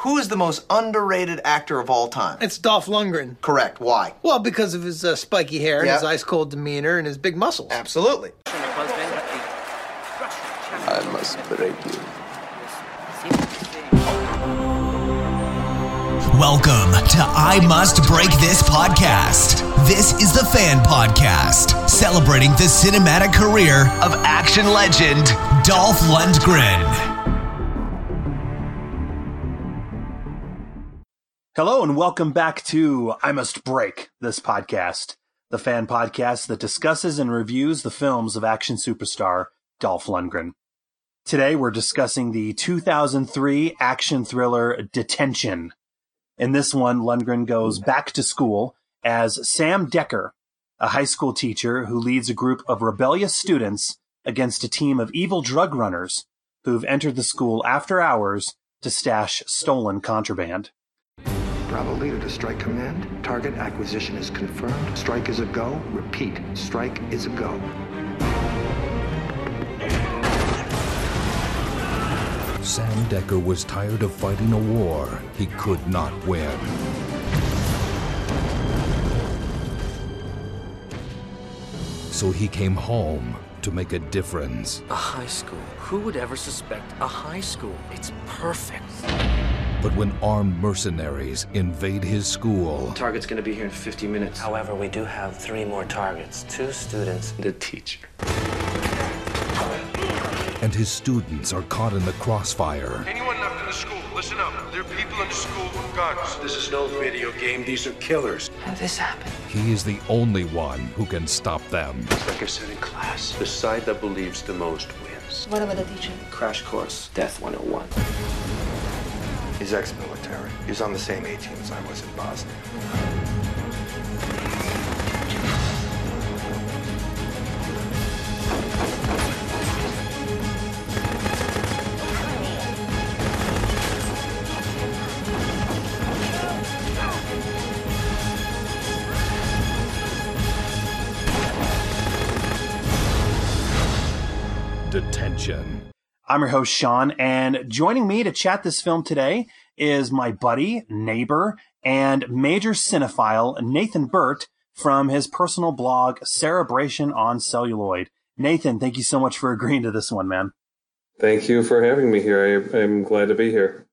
Who is the most underrated actor of all time? It's Dolph Lundgren. Correct. Why? Well, because of his uh, spiky hair and Yeah. his ice cold demeanor and his big muscles. Absolutely. I must break you. Welcome to I Must Break This podcast. This is the Fan Podcast, celebrating the cinematic career of action legend Dolph Lundgren. Hello and welcome back to I Must Break This Podcast, the fan podcast that discusses and reviews the films of action superstar Dolph Lundgren. Today we're discussing the 2003 action thriller Detention. In this one, Lundgren goes back to school as Sam Decker, a high school teacher who leads a group of rebellious students against a team of evil drug runners who've entered the school after hours to stash stolen contraband. Bravo leader to strike command. Target acquisition is confirmed. Strike is a go. Repeat, strike is a go. Sam Decker was tired of fighting a war he could not win. So he came home to make a difference. A high school. Who would ever suspect a high school? It's perfect. But when armed mercenaries invade his school, Target's gonna be here in 50 minutes. However, we do have three more targets two students. The teacher. and his students are caught in the crossfire, Anyone listen up. There are people in the school with guns. This is no video game. These are killers. How did this happen? he is the only one who can stop them. Like I said in class, the side that believes the most wins. What about the teacher? Crash course. Death 101. He's ex-military. He was on the same A team as I was in Bosnia. I'm your host, Sean, and joining me to chat this film today is my buddy, neighbor, and major cinephile, Nathan Burt, from his personal blog, Cerebration on Celluloid. Nathan, thank you so much for agreeing to this one, man. Thank you for having me here. I, I'm glad to be here.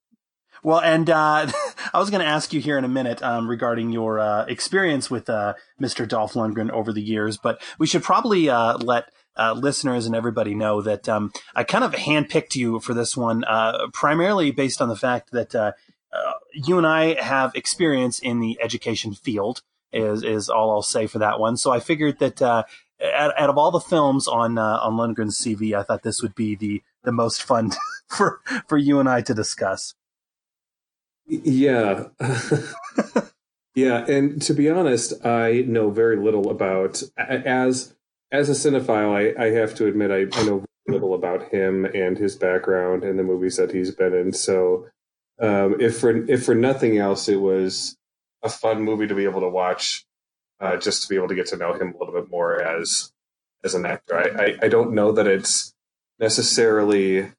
Well, and uh, I was going to ask you here in a minute um, regarding your uh, experience with uh, Mr. Dolph Lundgren over the years, but we should probably uh, let uh, listeners and everybody know that um, I kind of handpicked you for this one, uh, primarily based on the fact that uh, uh, you and I have experience in the education field. Is is all I'll say for that one. So I figured that uh, out, out of all the films on uh, on Lundgren's CV, I thought this would be the the most fun for for you and I to discuss. Yeah. yeah. And to be honest, I know very little about, as as a cinephile, I, I have to admit, I, I know little about him and his background and the movies that he's been in. So, um, if for if for nothing else, it was a fun movie to be able to watch, uh, just to be able to get to know him a little bit more as as an actor. I, I, I don't know that it's necessarily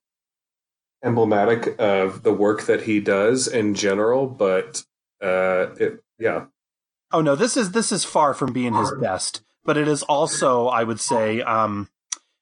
emblematic of the work that he does in general, but uh, it, yeah, Oh no, this is this is far from being his best, but it is also, I would say, um,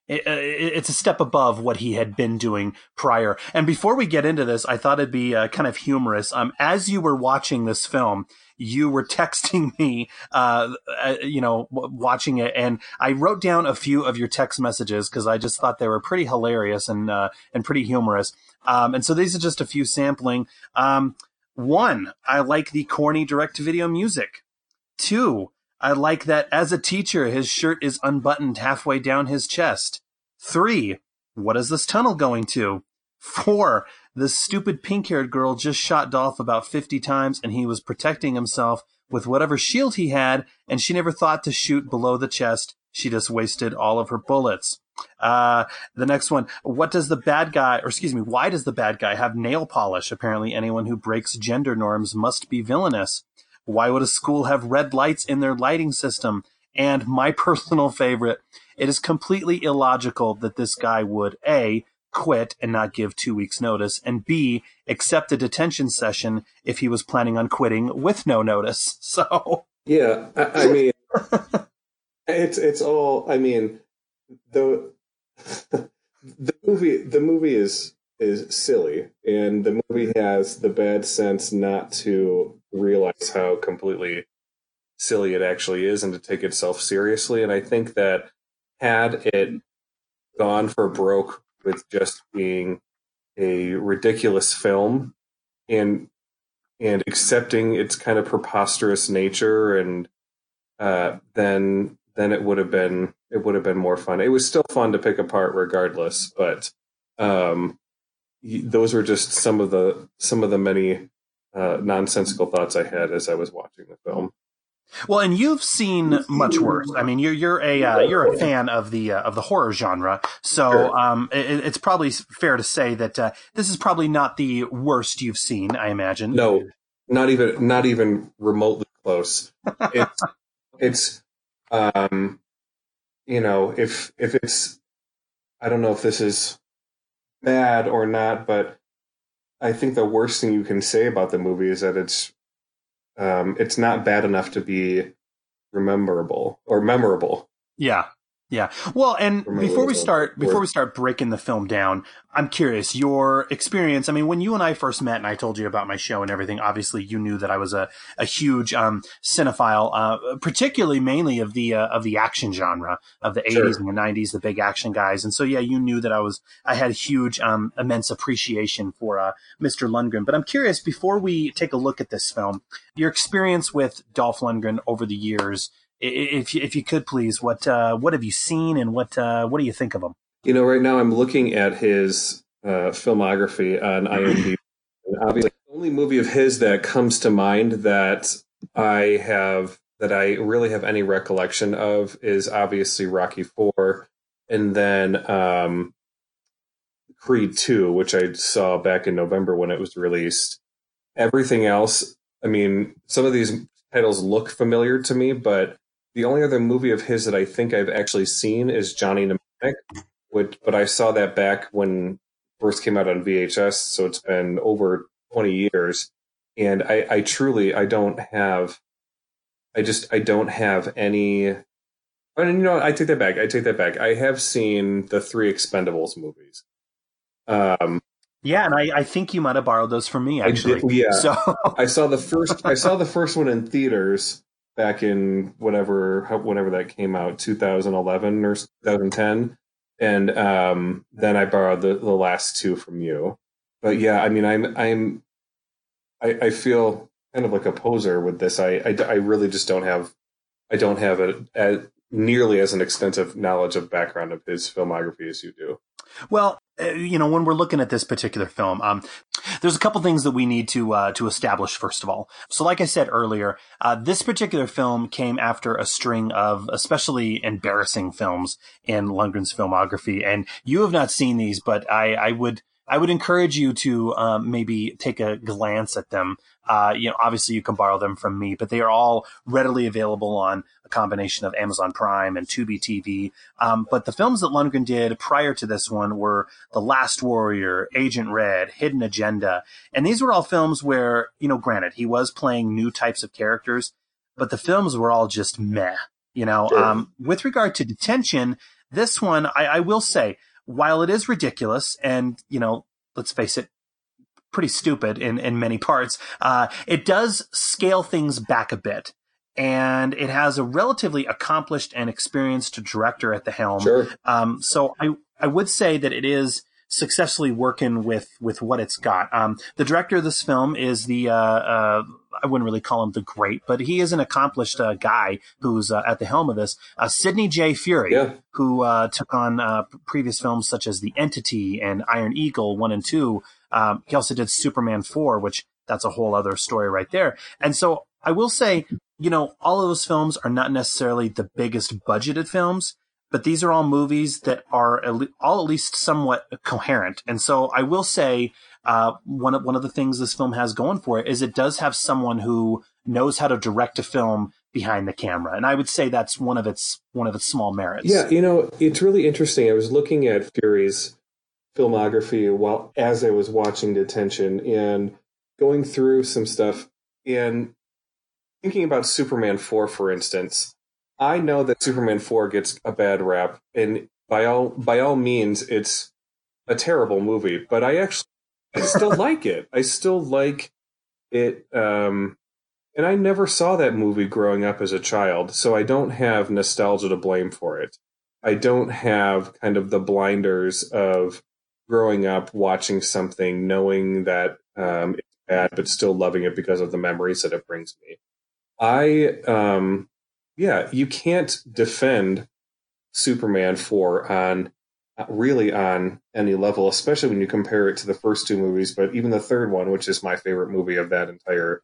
it, it, it's a step above what he had been doing prior. And before we get into this, I thought it'd be uh, kind of humorous. Um, as you were watching this film, you were texting me, uh, uh, you know, w- watching it, and I wrote down a few of your text messages because I just thought they were pretty hilarious and uh, and pretty humorous. Um, and so these are just a few sampling. Um, one, I like the corny direct to video music. Two, I like that as a teacher, his shirt is unbuttoned halfway down his chest. Three, what is this tunnel going to? Four, this stupid pink haired girl just shot Dolph about 50 times and he was protecting himself with whatever shield he had, and she never thought to shoot below the chest. She just wasted all of her bullets. Uh, the next one, what does the bad guy, or excuse me, why does the bad guy have nail polish? Apparently, anyone who breaks gender norms must be villainous. Why would a school have red lights in their lighting system? And my personal favorite, it is completely illogical that this guy would A, quit and not give two weeks notice, and B, accept a detention session if he was planning on quitting with no notice. So yeah, I, I mean, it's it's all. I mean, the the movie the movie is is silly, and the movie has the bad sense not to realize how completely silly it actually is and to take itself seriously. And I think that had it gone for broke with just being a ridiculous film and and accepting its kind of preposterous nature and uh, then then it would have been it would have been more fun. It was still fun to pick apart regardless, but um, those were just some of the some of the many uh, nonsensical thoughts I had as I was watching the film. Well, and you've seen much worse. I mean, you're you're a uh, you're a fan of the uh, of the horror genre, so um, it, it's probably fair to say that uh, this is probably not the worst you've seen. I imagine. No, not even not even remotely close. It's it's um, you know, if if it's I don't know if this is bad or not, but I think the worst thing you can say about the movie is that it's um, it's not bad enough to be rememberable or memorable. Yeah, yeah. Well, and before we start, before we start breaking the film down, I'm curious your experience. I mean, when you and I first met, and I told you about my show and everything, obviously you knew that I was a, a huge um, cinephile, uh, particularly mainly of the uh, of the action genre of the sure. 80s and the 90s, the big action guys. And so, yeah, you knew that I was I had huge, um, immense appreciation for uh, Mr. Lundgren. But I'm curious before we take a look at this film, your experience with Dolph Lundgren over the years if you, if you could please, what uh, what have you seen and what uh, what do you think of him? You know, right now I'm looking at his uh, filmography on IMDb. and obviously, the only movie of his that comes to mind that I have that I really have any recollection of is obviously Rocky Four, and then um, Creed Two, which I saw back in November when it was released. Everything else, I mean, some of these titles look familiar to me, but the only other movie of his that I think I've actually seen is Johnny Mnemonic, which, but I saw that back when first came out on VHS, so it's been over 20 years. And I, I truly, I don't have, I just, I don't have any. And you know, I take that back. I take that back. I have seen the three Expendables movies. Um, yeah, and I, I think you might have borrowed those from me. Actually, did, yeah. So I saw the first. I saw the first one in theaters, back in whatever whenever that came out 2011 or 2010 and um, then i borrowed the, the last two from you. But yeah i mean i'm i'm i, I feel kind of like a poser with this. I, I, I really just don't have i don't have a nearly as an extensive knowledge of background of his filmography as you do well uh, you know, when we're looking at this particular film, um, there's a couple things that we need to uh, to establish first of all. So, like I said earlier, uh, this particular film came after a string of especially embarrassing films in Lundgren's filmography, and you have not seen these, but I, I would I would encourage you to um, maybe take a glance at them. Uh, you know, obviously you can borrow them from me, but they are all readily available on a combination of Amazon Prime and Tubi TV. Um, but the films that Lundgren did prior to this one were The Last Warrior, Agent Red, Hidden Agenda, and these were all films where, you know, granted he was playing new types of characters, but the films were all just meh. You know, um, with regard to Detention, this one I, I will say while it is ridiculous and, you know, let's face it, pretty stupid in, in many parts, uh, it does scale things back a bit. And it has a relatively accomplished and experienced director at the helm. Sure. Um, so I, I would say that it is successfully working with with what it's got. Um, the director of this film is the uh, uh, I wouldn't really call him the great, but he is an accomplished uh, guy who's uh, at the helm of this. Uh, Sidney J. Furie, yeah. who uh, took on previous films such as The Entity and Iron Eagle one and two. Um, he also did Superman four, which that's a whole other story right there. And so I will say, you know, all of those films are not necessarily the biggest budgeted films but these are all movies that are all at least somewhat coherent. And so I will say, uh, one of one of the things this film has going for it is it does have someone who knows how to direct a film behind the camera, and I would say that's one of its one of its small merits. Yeah, you know, it's really interesting. I was looking at Furie's filmography while as I was watching Detention and going through some stuff and thinking about Superman 4 for instance. I know that Superman 4 gets a bad rap and by all by all means it's a terrible movie, but I actually I still like it. I still like it um and I never saw that movie growing up as a child, so I don't have nostalgia to blame for it. I don't have kind of the blinders of growing up watching something, knowing that um, it's bad, but still loving it because of the memories that it brings me. I, um, yeah, you can't defend Superman 4 on really on any level, especially when you compare it to the first two movies, but even the third one, which is my favorite movie of that entire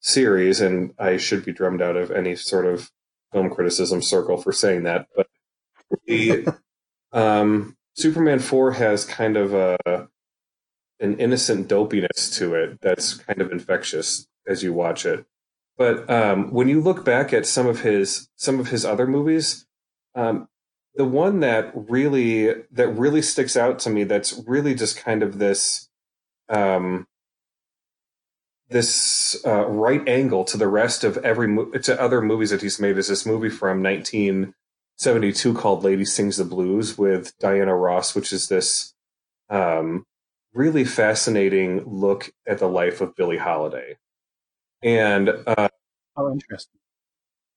series, and I should be drummed out of any sort of film criticism circle for saying that, but the um, Superman 4 has kind of a an innocent dopiness to it that's kind of infectious as you watch it. But um, when you look back at some of his some of his other movies, um, the one that really that really sticks out to me that's really just kind of this um, this uh, right angle to the rest of every mo- to other movies that he's made is this movie from 1972 called Lady Sings the Blues with Diana Ross, which is this um, really fascinating look at the life of Billie Holiday. And uh, oh, interesting.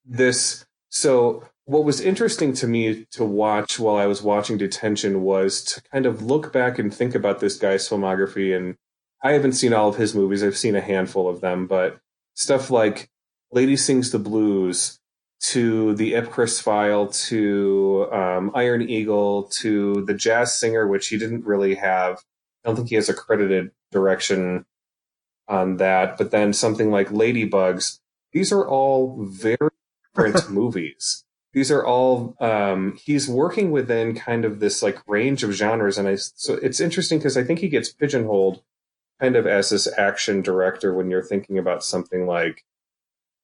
This so what was interesting to me to watch while I was watching Detention was to kind of look back and think about this guy's filmography and I haven't seen all of his movies. I've seen a handful of them, but stuff like Lady Sings the Blues to the Ipcress File to um, Iron Eagle to the Jazz Singer, which he didn't really have. I don't think he has a credited direction on that. But then something like Ladybugs. These are all very different movies. These are all um, he's working within kind of this like range of genres, and I so it's interesting because I think he gets pigeonholed kind of as this action director when you're thinking about something like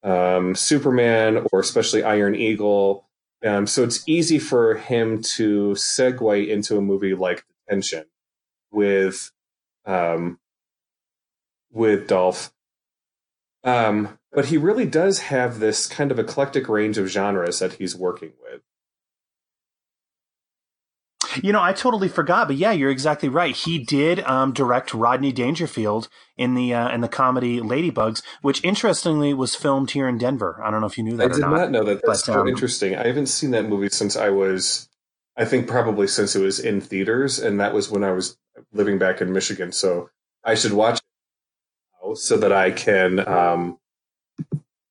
um, Superman or especially Iron Eagle. Um, so it's easy for him to segue into a movie like Detention with um, with Dolph. Um, but he really does have this kind of eclectic range of genres that he's working with. You know, I totally forgot, but yeah, you're exactly right. He did um, direct Rodney Dangerfield in the uh, in the comedy Ladybugs, which interestingly was filmed here in Denver. I don't know if you knew that. I did not. not. know that. That's but, so um, interesting. I haven't seen that movie since I was, I think probably since it was in theaters, and that was when I was living back in Michigan. So I should watch it so that I can, um,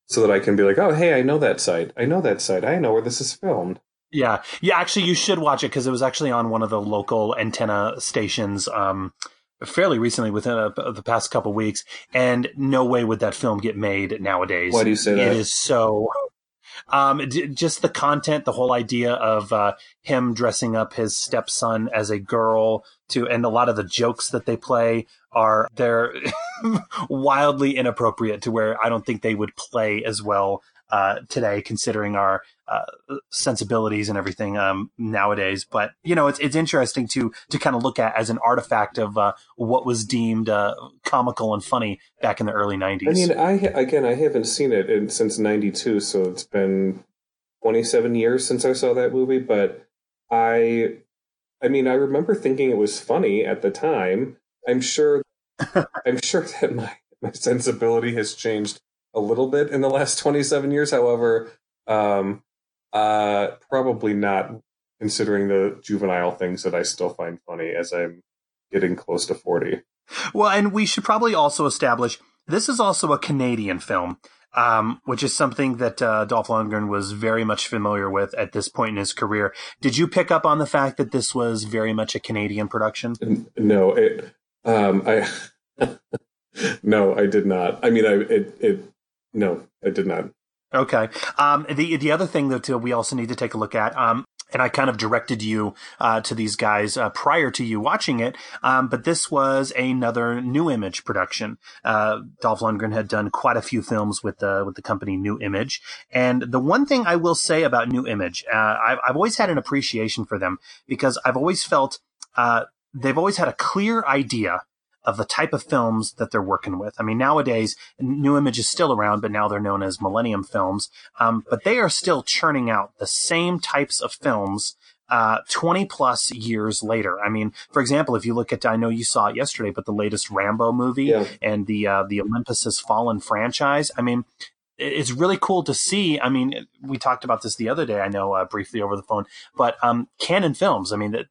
so that I can be like, oh, hey, I know that site. I know that site. I know where this is filmed. Yeah, yeah. Actually, you should watch it because it was actually on one of the local antenna stations um, fairly recently, within a, the past couple weeks. And no way would that film get made nowadays. Why do you say that? It is so. Um, d- just the content, the whole idea of uh, him dressing up his stepson as a girl to, and a lot of the jokes that they play are they're wildly inappropriate to where I don't think they would play as well uh, today, considering our uh, sensibilities and everything um, nowadays. But you know, it's it's interesting to to kind of look at as an artifact of uh, what was deemed uh, comical and funny back in the early '90s. I mean, I again, I haven't seen it in, since '92, so it's been 27 years since I saw that movie. But I, I mean, I remember thinking it was funny at the time. I'm sure, I'm sure that my my sensibility has changed a little bit in the last 27 years. However, um, uh, probably not considering the juvenile things that I still find funny as I'm getting close to 40. Well, and we should probably also establish this is also a Canadian film, um, which is something that uh, Dolph Lundgren was very much familiar with at this point in his career. Did you pick up on the fact that this was very much a Canadian production? No, it. Um, I. no, I did not. I mean, I it it. No, I did not. Okay. Um, the the other thing that uh, we also need to take a look at, um, and I kind of directed you uh, to these guys uh, prior to you watching it, um, but this was another Nu Image production. Uh, Dolph Lundgren had done quite a few films with the with the company Nu Image, and the one thing I will say about Nu Image, uh, I've, I've always had an appreciation for them because I've always felt uh, they've always had a clear idea of the type of films that they're working with. I mean, nowadays, Nu Image is still around, but now they're known as Millennium Films. Um, but they are still churning out the same types of films uh, 20 plus years later. I mean, for example, if you look at, I know you saw it yesterday, but the latest Rambo movie Yeah. and the, uh, the Olympus Has Fallen franchise, I mean, it's really cool to see. I mean, we talked about this the other day, I know, uh, briefly over the phone, but, um, Cannon Films, I mean, that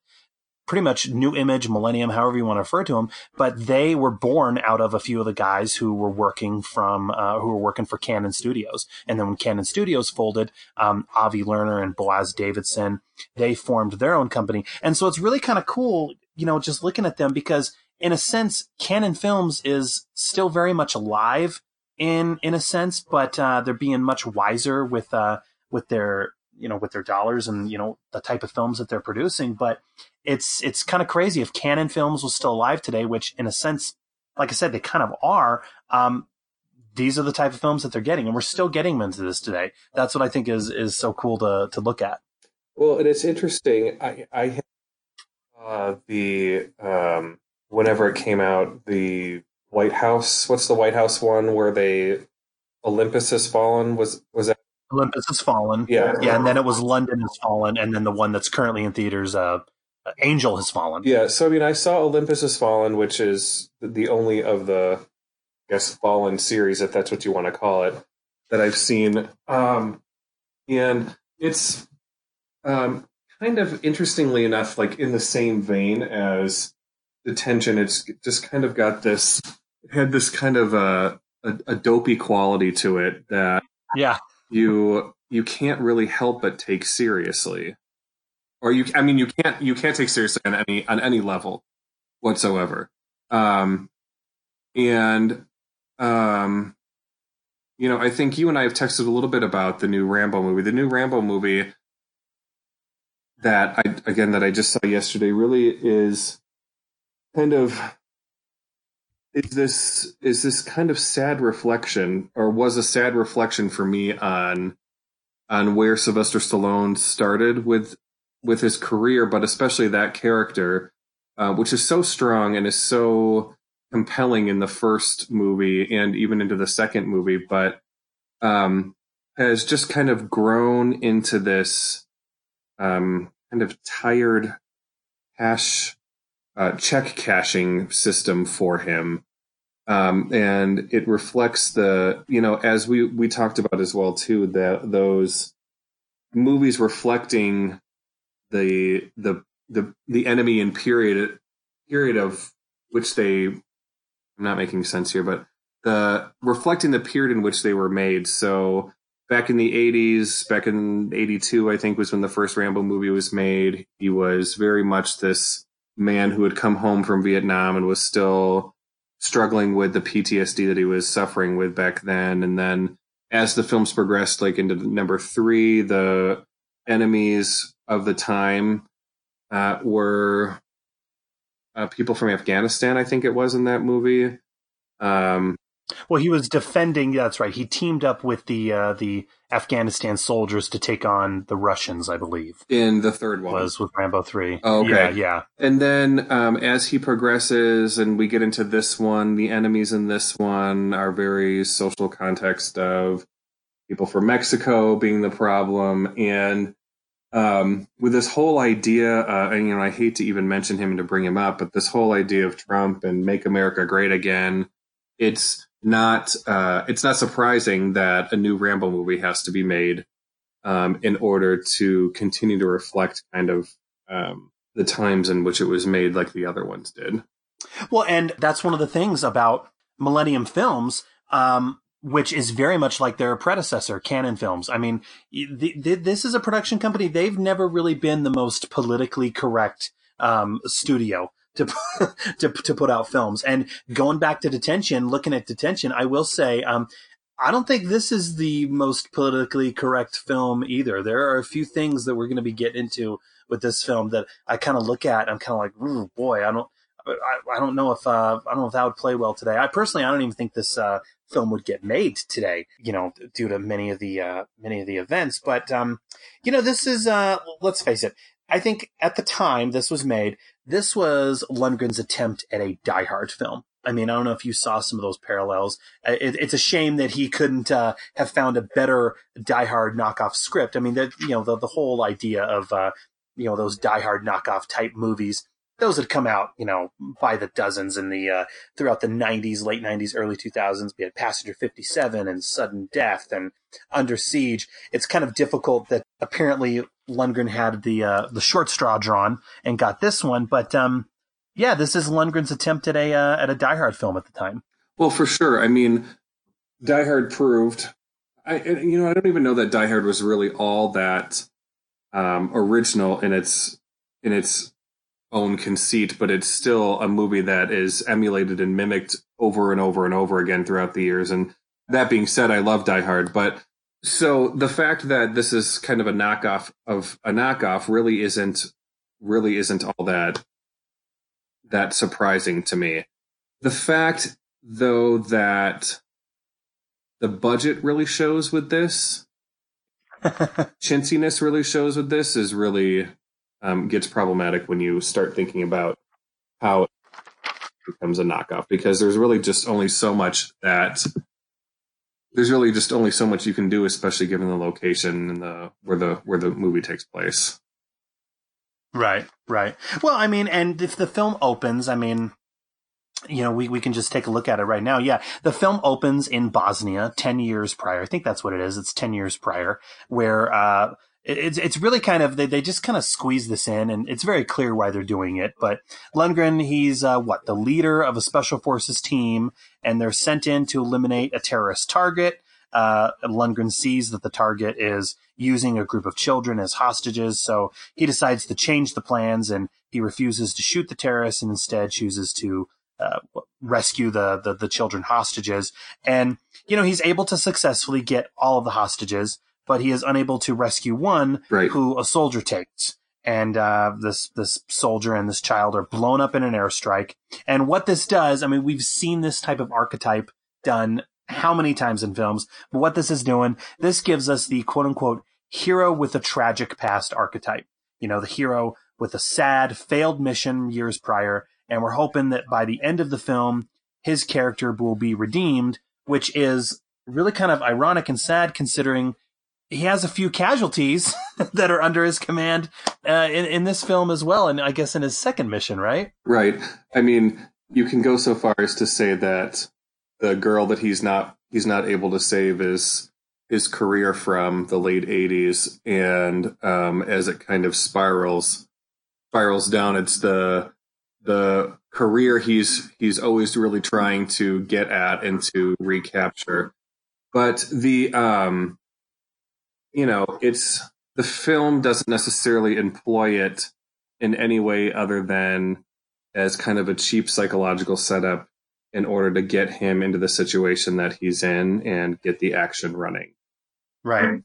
pretty much Nu Image, millennium, however you want to refer to them, but they were born out of a few of the guys who were working from, uh, who were working for Cannon Studios. And then when Cannon Studios folded, um, Avi Lerner and Boaz Davidson, they formed their own company. And so it's really kind of cool, you know, just looking at them because in a sense, Cannon Films is still very much alive in, in a sense, but, uh, they're being much wiser with, uh, with their, you know, with their dollars and, you know, the type of films that they're producing. But it's, it's kind of crazy if Cannon Films was still alive today, which in a sense, like I said, they kind of are. Um, these are the type of films that they're getting, and we're still getting them into this today. That's what I think is is so cool to to look at. Well, and it's interesting. I I had, uh, the um, whenever it came out, the White House. What's the White House one where they Olympus has fallen? Was was? Olympus has fallen. Yeah. yeah, and then it was London has fallen, and then the one that's currently in theaters, uh, Angel has fallen. Yeah. So I mean, I saw Olympus has fallen, which is the only of the, I guess, fallen series, if that's what you want to call it, that I've seen. Um, and it's um, kind of interestingly enough, like in the same vein as Detention. It's just kind of got this had this kind of a, a, a dopey quality to it that Yeah, you you can't really help but take seriously. Or you i mean you can't you can't take seriously on any on any level whatsoever. Um and um you know i think you and i have texted a little bit about the new rambo movie. The new rambo movie that i again that i just saw yesterday really is kind of is this is this kind of sad reflection or was a sad reflection for me on on where Sylvester Stallone started with with his career, but especially that character, uh, which is so strong and is so compelling in the first movie and even into the second movie, but um, has just kind of grown into this um, kind of tired cash uh, check cashing system for him. Um, and it reflects the, you know, as we, we talked about as well too, that those movies reflecting the, the, the, the enemy and period, period of which they, I'm not making sense here, but the reflecting the period in which they were made. So back in the 80s, back in 82, I think was when the first Rambo movie was made. He was very much this man who had come home from Vietnam and was still struggling with the PTSD that he was suffering with back then. And then as the films progressed, like into number three, the enemies of the time uh, were uh, people from Afghanistan, I think it was in that movie. Um, Well, he was defending. That's right. He teamed up with the uh, the Afghanistan soldiers to take on the Russians, I believe. in the third one. Was with Rambo three. Oh, okay. Yeah, yeah. And then um, as he progresses and we get into this one, the enemies in this one are very social context of people from Mexico being the problem. And um, with this whole idea, uh, and you know, I hate to even mention him and to bring him up, but this whole idea of Trump and make America great again, it's not uh, it's not surprising that a new Rambo movie has to be made um, in order to continue to reflect kind of um, the times in which it was made, like the other ones did. Well, and that's one of the things about Millennium Films, um, which is very much like their predecessor, Cannon Films. I mean, th- th- this is a production company. They've never really been the most politically correct um, studio to, to to put out films. And going back to Detention, looking at Detention, I will say, um, I don't think this is the most politically correct film either. There are a few things that we're going to be getting into with this film that I kind of look at. I'm kind of like, boy, I don't. I, I don't know if uh, I don't know if that would play well today. I personally, I don't even think this uh, film would get made today. You know, due to many of the uh, many of the events. But um, you know, this is uh, let's face it. I think at the time this was made, this was Lundgren's attempt at a Die Hard film. I mean, I don't know if you saw some of those parallels. Uh, it, it's a shame that he couldn't uh, have found a better Die Hard knockoff script. I mean, that you know, the the whole idea of uh, you know those Die Hard knockoff type movies, those had come out, you know, by the dozens in the uh, throughout the '90s, late '90s, early 2000s. We had Passenger 57 and Sudden Death and Under Siege. It's kind of difficult that apparently Lundgren had the uh, the short straw drawn and got this one, but um, yeah, this is Lundgren's attempt at a uh, at a Die Hard film at the time. Well, for sure. I mean, Die Hard proved. I you know I don't even know that Die Hard was really all that um, original in its in its own conceit, but it's still a movie that is emulated and mimicked over and over and over again throughout the years. And that being said, I love Die Hard, but so the fact that this is kind of a knockoff of a knockoff really isn't really isn't all that that surprising to me. The fact, though, that the budget really shows with this, chintziness really shows with this, is really um, gets problematic when you start thinking about how it becomes a knockoff because there's really just only so much that there's really just only so much you can do, especially given the location and the where the where the movie takes place. Right, right. Well, I mean, and if the film opens, I mean, you know, we, we can just take a look at it right now. Yeah, the film opens in Bosnia 10 years prior. I think that's what it is. It's 10 years prior, where, uh, it's it's really kind of they, they just kind of squeeze this in and it's very clear why they're doing it but lundgren he's uh, what the leader of a special forces team and they're sent in to eliminate a terrorist target uh, lundgren sees that the target is using a group of children as hostages. So he decides to change the plans and he refuses to shoot the terrorists and instead chooses to uh, rescue the, the, the children hostages. And you know he's able to successfully get all of the hostages, but he is unable to rescue one right. who a soldier takes. And uh, this this soldier and this child are blown up in an airstrike. And what this does, I mean, we've seen this type of archetype done how many times in films. But what this is doing, this gives us the quote unquote hero with a tragic past archetype. You know, the hero with a sad, failed mission years prior. And we're hoping that by the end of the film, his character will be redeemed, which is really kind of ironic and sad considering he has a few casualties that are under his command uh, in, in this film as well. And I guess in his second mission, right? Right. I mean, you can go so far as to say that the girl that he's not he's not able to save is his career from the late 80s and um, as it kind of spirals spirals down it's the the career he's he's always really trying to get at and to recapture but the um you know it's the film doesn't necessarily employ it in any way other than as kind of a cheap psychological setup in order to get him into the situation that he's in and get the action running. Right.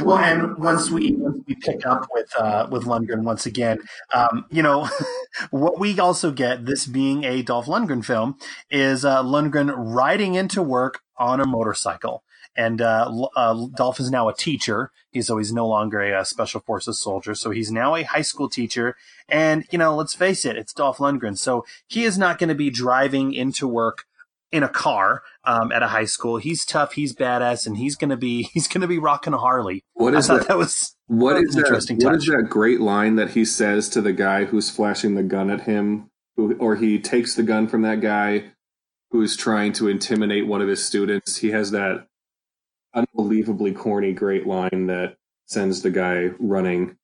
Well, and once we once we pick up with uh, with Lundgren once again, um, you know, what we also get, this being a Dolph Lundgren film, is uh, Lundgren riding into work on a motorcycle. And uh, uh, Dolph is now a teacher. He's so he's no longer a, a, special forces soldier. So he's now a high school teacher. And you know, let's face it, it's Dolph Lundgren. So he is not going to be driving into work in a car um, at a high school. He's tough. He's badass, and he's gonna be he's gonna be rocking a Harley. What is that? that? was what that is that, interesting. What is that great line that he says to the guy who's flashing the gun at him, who, or he takes the gun from that guy who's trying to intimidate one of his students? He has that unbelievably corny, great line that sends the guy running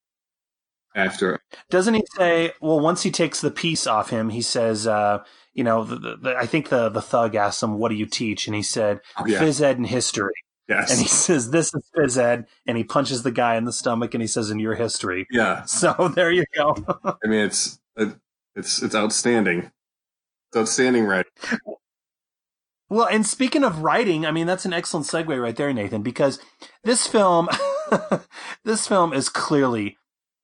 after. Doesn't he say? Well, once he takes the piece off him, he says, uh, "You know, the, the, I think the the thug asks him, "What do you teach?" And he said, oh, yeah. "Phys ed and history." Yes. And he says, "This is phys ed," and he punches the guy in the stomach, and he says, "In your history." Yeah. So there you go. I mean, it's it's it's outstanding. It's outstanding, right? Well, and speaking of writing, I mean that's an excellent segue right there, Nathan, because this film, this film is clearly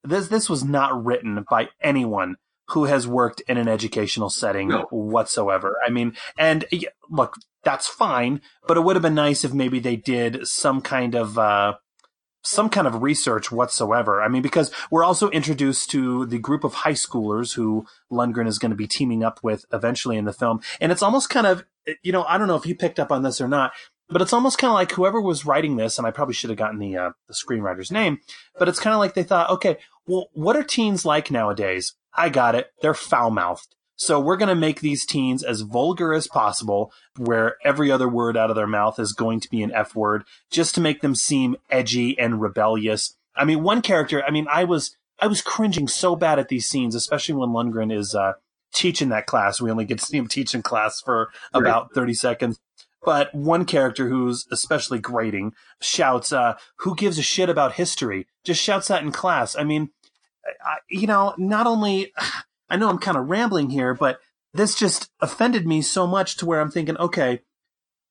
this this was not written by anyone who has worked in an educational setting no. whatsoever. I mean, and look, that's fine, but it would have been nice if maybe they did some kind of uh, some kind of research whatsoever. I mean, because we're also introduced to the group of high schoolers who Lundgren is going to be teaming up with eventually in the film. And it's almost kind of, you know, I don't know if you picked up on this or not, but it's almost kind of like whoever was writing this, and I probably should have gotten the, uh, the screenwriter's name, but it's kind of like they thought, okay, well, what are teens like nowadays? I got it. They're foul mouthed. So we're going to make these teens as vulgar as possible, where every other word out of their mouth is going to be an F word, just to make them seem edgy and rebellious. I mean, one character, I mean, I was, I was cringing so bad at these scenes, especially when Lundgren is, uh, teaching that class. We only get to see him teach in class for about 30 seconds. But one character who's especially grating shouts, uh, who gives a shit about history? Just shouts that in class. I mean, I, you know, not only, I know I'm kind of rambling here, but this just offended me so much to where I'm thinking, okay,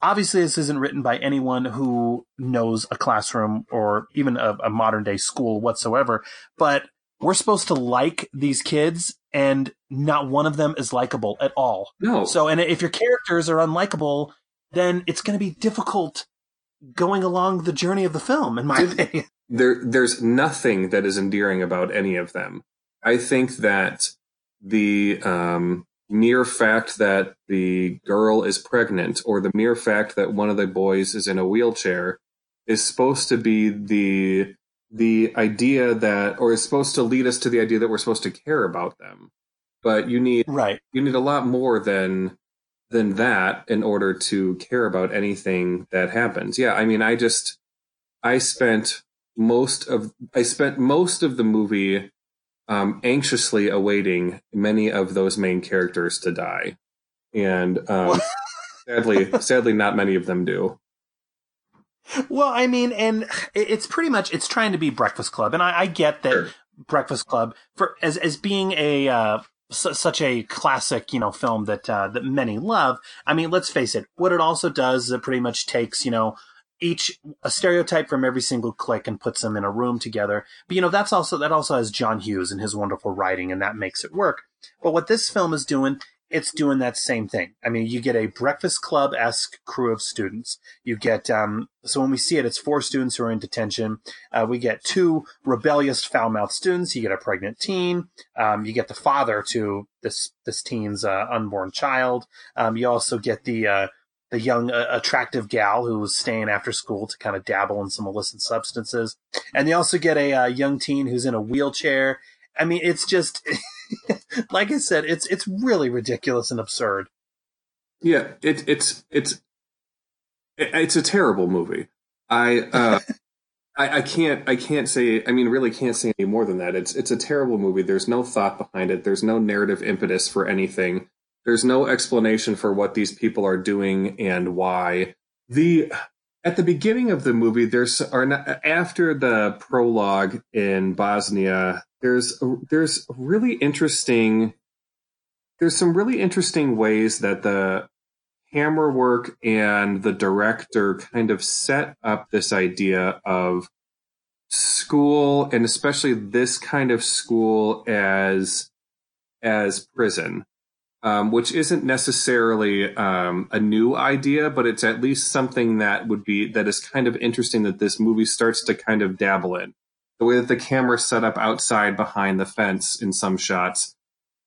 obviously this isn't written by anyone who knows a classroom or even a, a modern day school whatsoever, but we're supposed to like these kids and not one of them is likable at all. No. So, and if your characters are unlikable, then it's going to be difficult going along the journey of the film, in my opinion. There, there's nothing that is endearing about any of them. I think that the um, mere fact that the girl is pregnant or the mere fact that one of the boys is in a wheelchair is supposed to be the the idea that or is supposed to lead us to the idea that we're supposed to care about them. But you need right. you need a lot more than than that in order to care about anything that happens. Yeah i mean i just i spent most of i spent most of the movie um, anxiously awaiting many of those main characters to die, and um, sadly, sadly, not many of them do. Well, I mean, and it's pretty much it's trying to be Breakfast Club, and I, I get that sure. Breakfast Club for as as being a uh, such a classic, you know, film that uh, that many love. I mean, let's face it. What it also does is it pretty much takes you know each a stereotype from every single clique and puts them in a room together. But you know, that's also that also has John Hughes and his wonderful writing, and that makes it work. But what this film is doing, it's doing that same thing. I mean, you get a Breakfast Club esque crew of students. You get um, so when we see it, it's four students who are in detention. Uh, we get two rebellious, foul mouthed students. You get a pregnant teen. Um, you get the father to this this teen's uh, unborn child. Um, you also get the uh, the young uh, attractive gal who was staying after school to kind of dabble in some illicit substances and they also get a uh, young teen who's in a wheelchair i mean it's just like i said it's it's really ridiculous and absurd yeah it, it's it's it's a terrible movie i uh I, I can't I can't say I mean really can't say any more than that. It's it's a terrible movie. There's no thought behind it. There's no narrative impetus for anything. There's no explanation for what these people are doing and why. The at the beginning of the movie, there's or not, after the prologue in Bosnia, there's there's really interesting. There's some really interesting ways that the camera work and the director kind of set up this idea of school and especially this kind of school as as prison um, which isn't necessarily um, a new idea, but it's at least something that would be that is kind of interesting that this movie starts to kind of dabble in. The way that the camera set up outside behind the fence in some shots,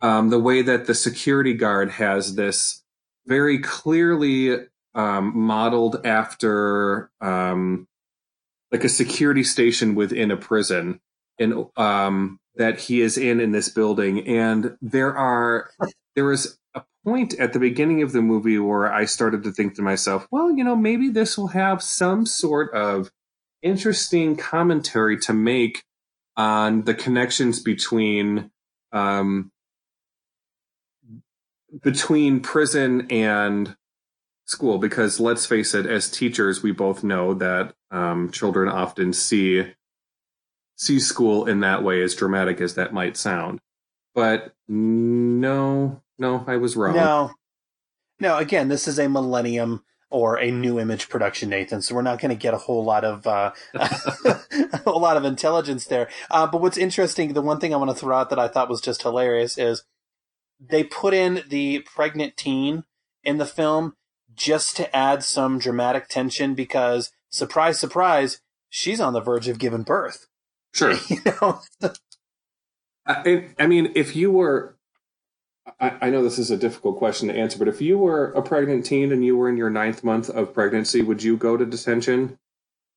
um, the way that the security guard has this very clearly um, modeled after um, like a security station within a prison, and that he is in in this building, and there are there was a point at the beginning of the movie where I started to think to myself, well, you know, maybe this will have some sort of interesting commentary to make on the connections between um, between prison and school. Because let's face it as teachers we both know that um, children often see see school in that way as dramatic as that might sound but no no, I was wrong. No, no. Again, this is a Millennium or a Nu Image production, Nathan. So we're not going to get a whole lot of uh, a whole lot of intelligence there. Uh, but what's interesting, the one thing I want to throw out that I thought was just hilarious is they put in the pregnant teen in the film just to add some dramatic tension because surprise, surprise, she's on the verge of giving birth. Sure. you know, I, I mean, if you were, I, I know this is a difficult question to answer, but if you were a pregnant teen and you were in your ninth month of pregnancy, would you go to detention?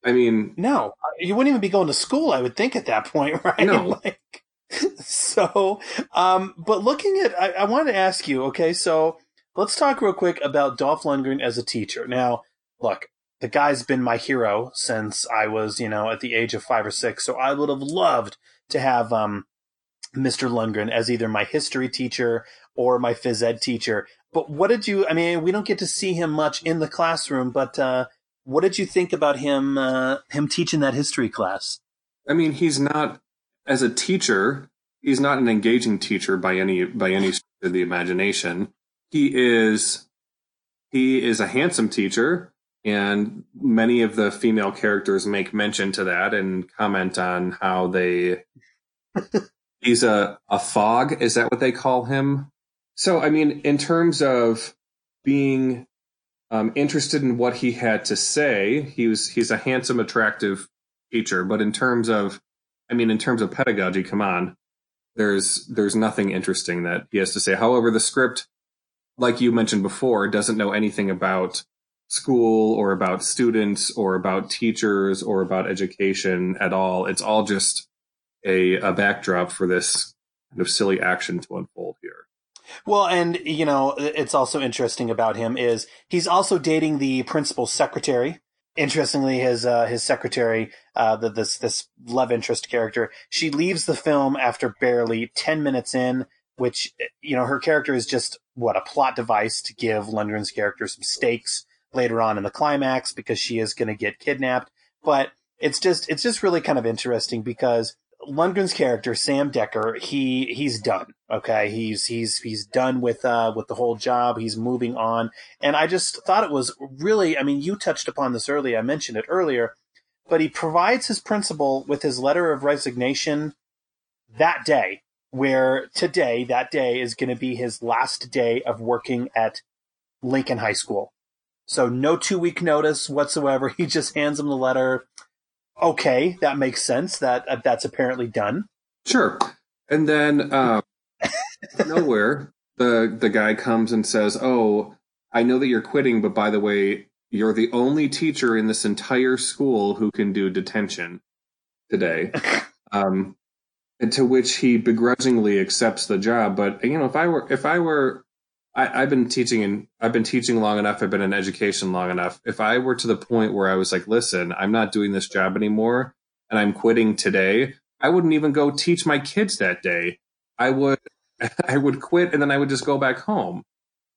I mean, no, you wouldn't even be going to school. I would think at that point, right? No. Like, so, um, but looking at, I, I wanted to ask you. Okay, so let's talk real quick about Dolph Lundgren as a teacher. Now, look, the guy's been my hero since I was, you know, at the age of five or six. So I would have loved to have um, Mr. Lundgren as either my history teacher or my phys ed teacher. But what did you? I mean, we don't get to see him much in the classroom, but uh, what did you think about him? Uh, him teaching that history class? I mean, he's not as a teacher. He's not an engaging teacher by any by any stretch of the imagination. He is he is a handsome teacher, and many of the female characters make mention to that and comment on how they. he's a a fog. Is that what they call him? So, I mean, in terms of being um, interested in what he had to say, he was he's a handsome, attractive teacher. But in terms of, I mean, in terms of pedagogy, come on, there's there's nothing interesting that he has to say. However, the script, like you mentioned before, doesn't know anything about school or about students or about teachers or about education at all. It's all just a, a backdrop for this kind of silly action to unfold here. Well, and you know, it's also interesting about him is he's also dating the principal's secretary. Interestingly, his uh, his secretary, uh, the, this this love interest character, she leaves the film after barely ten minutes in, which you know her character is just what a plot device to give Lundgren's character some stakes later on in the climax because she is going to get kidnapped. But it's just it's just really kind of interesting because Lundgren's character Sam Decker, he he's done. Okay, he's he's he's done with uh with the whole job. He's moving on, and I just thought it was really. I mean, you touched upon this earlier. I mentioned it earlier, but he provides his principal with his letter of resignation that day. Where today, that day is going to be his last day of working at Lincoln High School. So no two week notice whatsoever. He just hands him the letter okay, that makes sense. That uh, that's apparently done. Sure. And then um, nowhere the the guy comes and says, "Oh, I know that you're quitting, but by the way, you're the only teacher in this entire school who can do detention today." um, and to which he begrudgingly accepts the job. But you know, if I were if I were I, have been teaching and I've been teaching long enough. I've been in education long enough. If I were to the point where I was like, listen, I'm not doing this job anymore and I'm quitting today, I wouldn't even go teach my kids that day. I would, I would quit and then I would just go back home.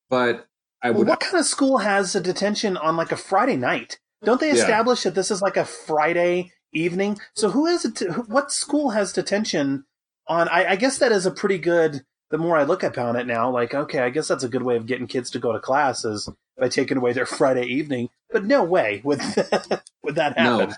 But I would. Well, what kind of school has a detention on like a Friday night? Don't they establish yeah. that this is like a Friday evening? So who is it? What school has detention on? I, I guess that is a pretty good the more I look upon it now, like, okay, I guess that's a good way of getting kids to go to class is by taking away their Friday evening. But no way would that, would that happen. No.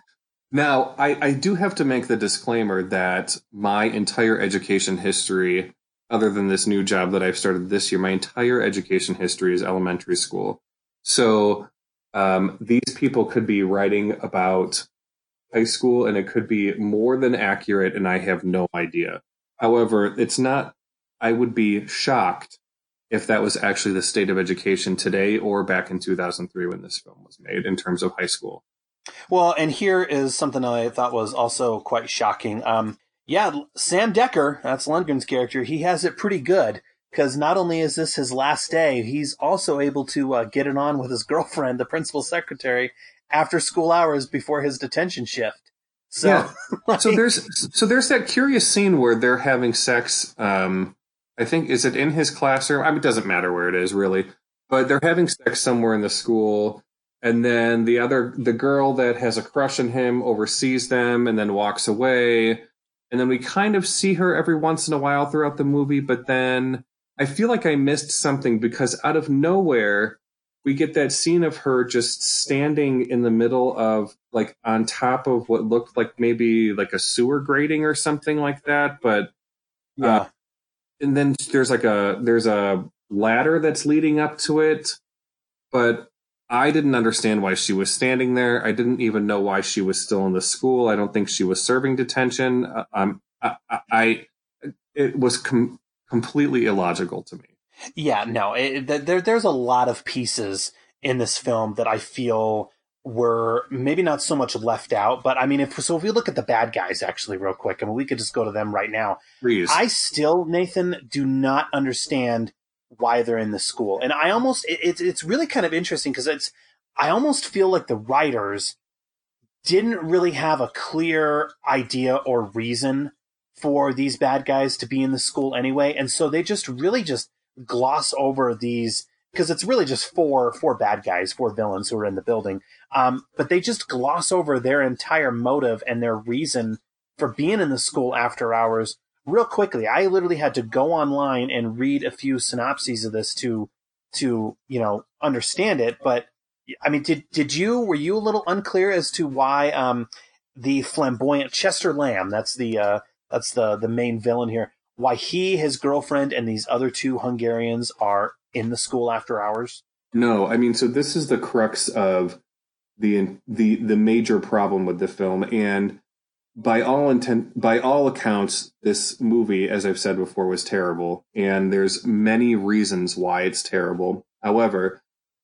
Now, I, I do have to make the disclaimer that my entire education history, other than this new job that I've started this year, my entire education history is elementary school. So um, these people could be writing about high school and it could be more than accurate, and I have no idea. However, it's not I would be shocked if that was actually the state of education today or back in 2003 when this film was made in terms of high school. Well, and here is something I thought was also quite shocking. Um, yeah, Sam Decker, that's Lundgren's character, he has it pretty good because not only is this his last day, he's also able to uh, get it on with his girlfriend, the principal secretary, after school hours before his detention shift. So, yeah. like, so there's so there's that curious scene where they're having sex um, I think is it in his classroom? I mean, it doesn't matter where it is really, but they're having sex somewhere in the school, and then the other the girl that has a crush on him oversees them and then walks away, and then we kind of see her every once in a while throughout the movie, but then I feel like I missed something because out of nowhere we get that scene of her just standing in the middle of like on top of what looked like maybe like a sewer grating or something like that, but yeah. Uh, and then there's like a there's a ladder that's leading up to it, but I didn't understand why she was standing there. I didn't even know why she was still in the school. I don't think she was serving detention. Uh, um, I, I, it was com- completely illogical to me. Yeah, no, it, there, there's a lot of pieces in this film that I feel were maybe not so much left out, but I mean, if so, if we look at the bad guys actually real quick, I mean, we could just go to them right now. Please. I still, Nathan, do not understand why they're in the school, and I almost it, it's it's really kind of interesting because it's I almost feel like the writers didn't really have a clear idea or reason for these bad guys to be in the school anyway, and so they just really just gloss over these because it's really just four four bad guys, four villains who are in the building. Um, but they just gloss over their entire motive and their reason for being in the school after hours real quickly. I literally had to go online and read a few synopses of this to to you know understand it. But I mean, did did you were you a little unclear as to why um, the flamboyant Chester Lamb that's the uh, that's the the main villain here why he his girlfriend and these other two Hungarians are in the school after hours? No, I mean, so this is the crux of the the the major problem with the film, and by all intent, by all accounts, this movie, as I've said before, was terrible, and there's many reasons why it's terrible. However,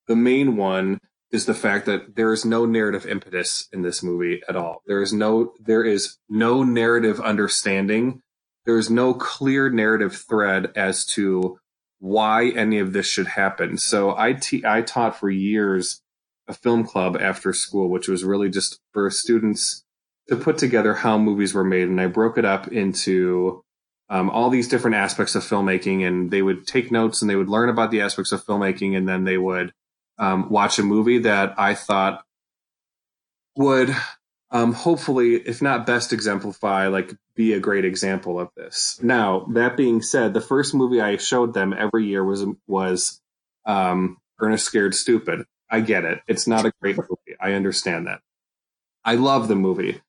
the main one is the fact that there is no narrative impetus in this movie at all. There is no there is no narrative understanding. There is no clear narrative thread as to why any of this should happen. So I, te- I taught for years a film club after school, which was really just for students to put together how movies were made. And I broke it up into um, all these different aspects of filmmaking, and they would take notes and they would learn about the aspects of filmmaking, and then they would um, watch a movie that I thought would um, hopefully, if not best exemplify, like be a great example of this. Now, that being said, the first movie I showed them every year was was um, Ernest Scared Stupid. I get it. It's not a great movie. I understand that. I love the movie.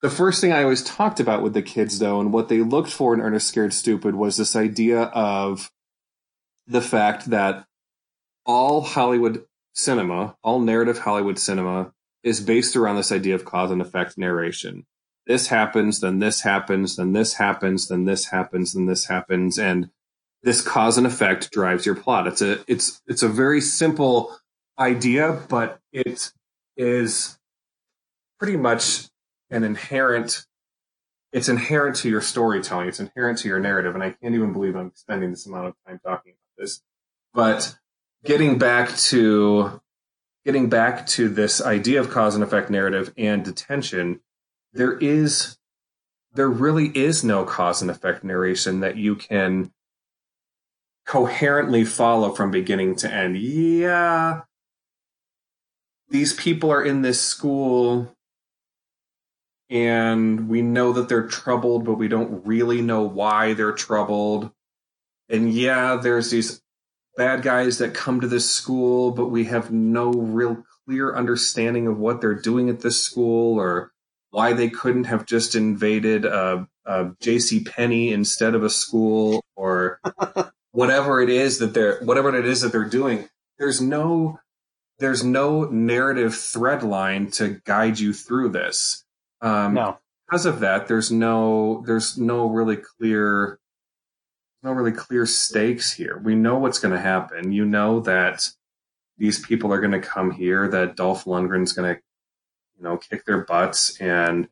The first thing I always talked about with the kids, though, and what they looked for in Ernest Scared Stupid was this idea of the fact that all Hollywood cinema, all narrative Hollywood cinema, is based around this idea of cause and effect narration. This happens, then this happens, then this happens, then this happens, then this happens, and this cause and effect drives your plot. It's a it's it's a very simple idea, but it is pretty much an inherent it's inherent to your storytelling, it's inherent to your narrative, and I can't even believe I'm spending this amount of time talking about this. But getting back to getting back to this idea of cause and effect narrative and detention, there is there really is no cause and effect narration that you can coherently follow from beginning to end. Yeah, these people are in this school and we know that they're troubled, but we don't really know why they're troubled. And yeah, there's these bad guys that come to this school, but we have no real clear understanding of what they're doing at this school or why they couldn't have just invaded uh, uh, J.C. Penney instead of a school or whatever it is that they're whatever it is that they're doing. There's no there's no narrative thread line to guide you through this. Um, no. Because of that, there's no there's no really clear no really clear stakes here. We know what's going to happen. You know that these people are going to come here, that Dolph Lundgren's going to, you know, kick their butts and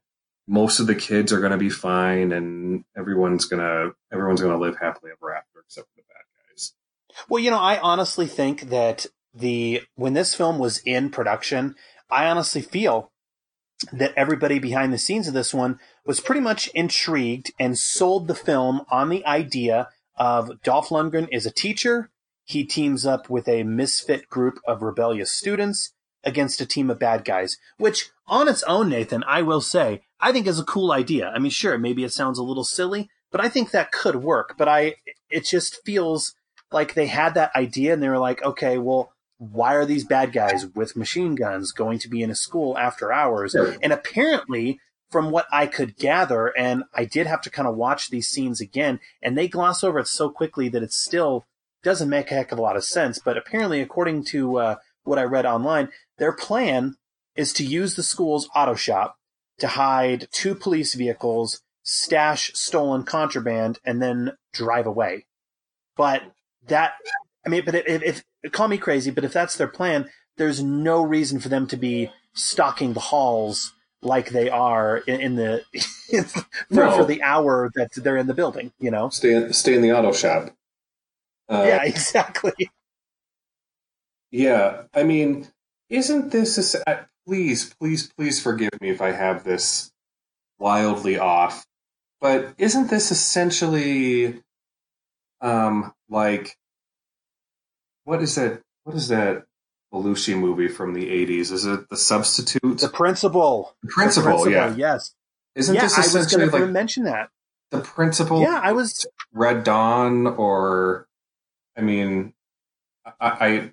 most of the kids are going to be fine and everyone's going to, everyone's going to live happily ever after except for the bad guys. Well, you know, I honestly think that the, when this film was in production, I honestly feel that everybody behind the scenes of this one was pretty much intrigued and sold the film on the idea of Dolph Lundgren is a teacher. He teams up with a misfit group of rebellious students against a team of bad guys, which on its own, Nathan, I will say, I think is a cool idea. I mean, sure, maybe it sounds a little silly, but I think that could work. But I, it just feels like they had that idea and they were like, okay, well, why are these bad guys with machine guns going to be in a school after hours? And apparently from what I could gather, and I did have to kind of watch these scenes again, and they gloss over it so quickly that it still doesn't make a heck of a lot of sense. But apparently, according to uh, what I read online, their plan is to use the school's auto shop to hide two police vehicles, stash stolen contraband, and then drive away. But that, I mean, but if, if call me crazy, but if that's their plan, there's no reason for them to be stalking the halls like they are in, in the for, No. for the hour that they're in the building. You know? Stay in, stay in the auto shop. Uh, yeah, exactly. Yeah, I mean, isn't this a, s- uh, please, please, please forgive me if I have this wildly off, but isn't this essentially, um, like, what is that? What is that Belushi movie from the '80s? Is it The Substitute? The principal. The Principal, yeah. Yes. Isn't yeah, this I was essentially going to like mention that. the principal? Yeah, I was. Red Dawn, or I mean, I,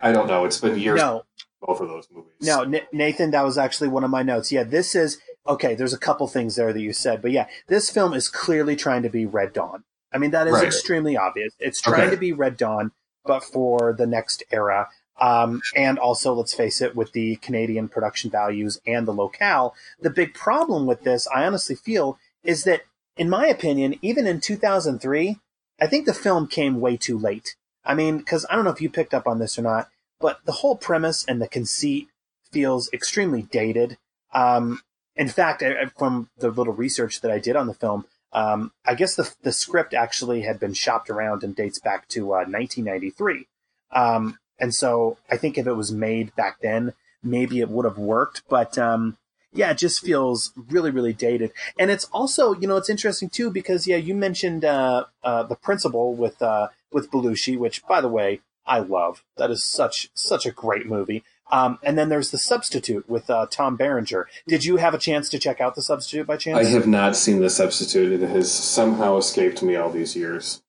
I, I don't know. It's been years. No. Both of those movies. No, Nathan, that was actually one of my notes. Yeah, this is okay. There's a couple things there that you said, but yeah, this film is clearly trying to be Red Dawn. I mean, that is Right. extremely obvious. It's trying Okay. to be Red Dawn, but for the next era. Um, and also, let's face it, with the Canadian production values and the locale, the big problem with this, I honestly feel, is that, in my opinion, even in 2003, I think the film came way too late. I mean, because I don't know if you picked up on this or not, but the whole premise and the conceit feels extremely dated. Um, in fact, I, from the little research that I did on the film, um, I guess the the script actually had been shopped around and dates back to uh, 1993. Um, and so I think if it was made back then, maybe it would have worked. But um, yeah, it just feels really, really dated. And it's also, you know, it's interesting too because yeah, you mentioned uh, uh, the principal with uh, with Belushi, which by the way I love. That is such such a great movie. Um, and then there's the substitute with uh, Tom Berenger. Did you have a chance to check out the substitute by chance? I have not seen the substitute. It has somehow escaped me all these years.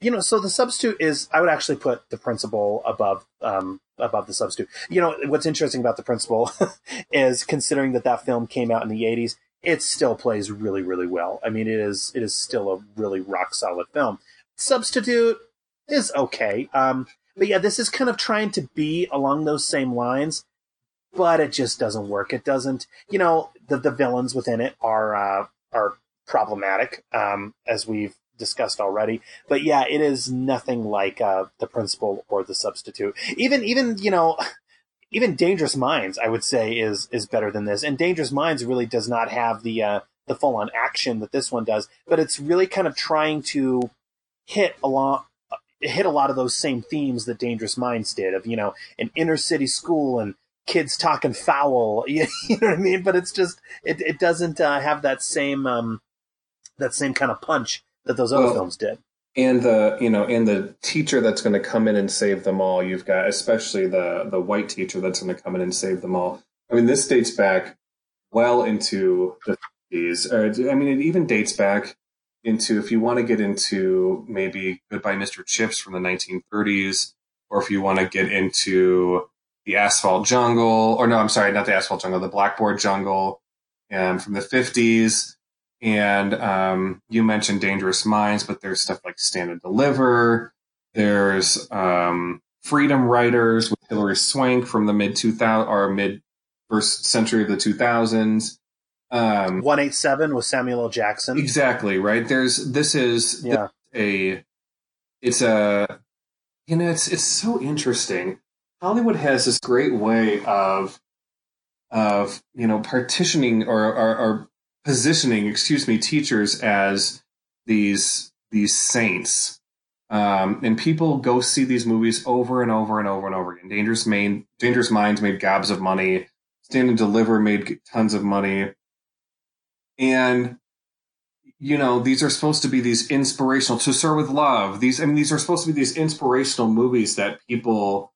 you know, so the substitute is I would actually put the principal above um, above the substitute. You know, what's interesting about the principal is considering that that film came out in the '80s, it still plays really, really well. I mean, it is it is still a really rock solid film. Substitute is okay, um, but yeah, this is kind of trying to be along those same lines, but it just doesn't work. It doesn't. You know, the the villains within it are uh, are problematic, um, as we've discussed already. But yeah, it is nothing like uh, the principal or the substitute. Even even you know. Even Dangerous Minds, I would say, is is better than this. And Dangerous Minds really does not have the uh, the full on action that this one does, but it's really kind of trying to hit a lot hit a lot of those same themes that Dangerous Minds did of you know an inner city school and kids talking foul, you know what I mean? But it's just it it doesn't uh, have that same um that same kind of punch that those other Well, films did. And the you know, and the teacher that's going to come in and save them all. You've got especially the the white teacher that's going to come in and save them all. I mean, this dates back well into the 50s. Or, I mean, it even dates back into if you want to get into maybe Goodbye, Mr. Chips from the 1930s, or if you want to get into the Asphalt Jungle, or no, I'm sorry, not the Asphalt Jungle, the Blackboard Jungle, and from the 50s. And um, you mentioned Dangerous Minds, but there's stuff like Stand and Deliver. There's um, Freedom Writers with Hilary Swank from the mid 2000 or mid first century of the 2000s. Um, One eight seven with Samuel L. Jackson. Exactly right. There's this is Yeah. a it's a you know it's it's so interesting. Hollywood has this great way of of you know partitioning or or, or positioning, excuse me, teachers as these these saints. Um, and people go see these movies over and over and over and over again. Dangerous Main, Dangerous Minds made gobs of money. Stand and Deliver made tons of money. And you know, these are supposed to be these inspirational to serve with love. These, I mean, these are supposed to be these inspirational movies that people,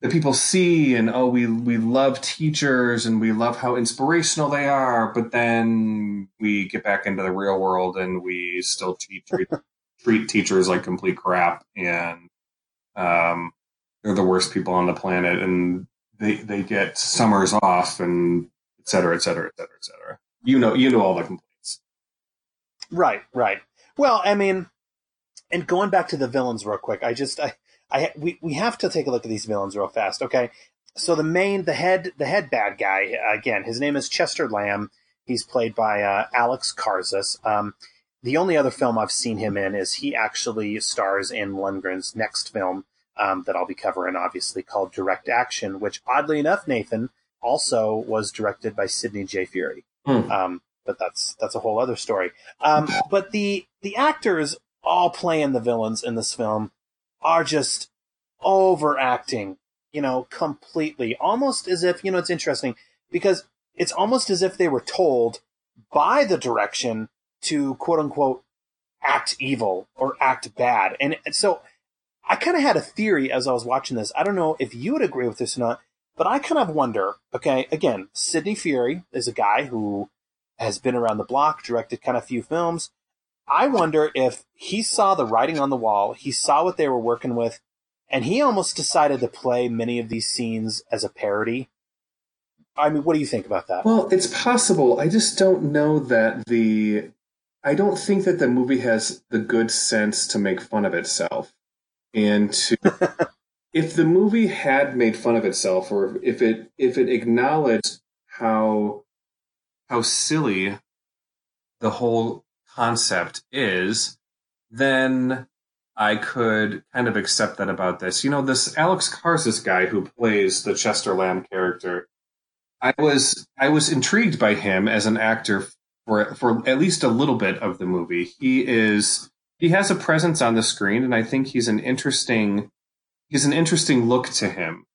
that people see and, oh, we, we love teachers and we love how inspirational they are. But then we get back into the real world and we still treat, treat, treat teachers like complete crap. And, um, they're the worst people on the planet and they, they get summers off and et cetera, et cetera, et cetera, et cetera. You know, you know all the complaints. Right, right. Well, I mean, and going back to the villains real quick, I just I I we we have to take a look at these villains real fast. Okay, so the main the head the head bad guy again, his name is Chester Lamb. He's played by uh, Alex Karzis. Um, the only other film I've seen him in is he actually stars in Lundgren's next film um, that I'll be covering, obviously called Direct Action, which oddly enough, Nathan also was directed by Sidney J. Furie. Hmm. Um, but that's that's a whole other story. Um, but the the actors all playing the villains in this film are just overacting, you know, completely, almost as if you know it's interesting because it's almost as if they were told by the direction to quote unquote act evil or act bad. And so I kind of had a theory as I was watching this. I don't know if you would agree with this or not, but I kind of wonder, okay, again, Sidney Furie is a guy who has been around the block, directed kind of few films. I wonder if he saw the writing on the wall, he saw what they were working with, and he almost decided to play many of these scenes as a parody. I mean, what do you think about that? Well, it's possible. I just don't know that the. I don't think that the movie has the good sense to make fun of itself. And to. if the movie had made fun of itself, or if it if it acknowledged how how silly the whole concept is, then I could kind of accept that about this. You know, this Alex Karzis guy who plays the Chester Lamb character, I was I was intrigued by him as an actor for for at least a little bit of the movie. He is he has a presence on the screen, and I think he's an interesting he's an interesting look to him.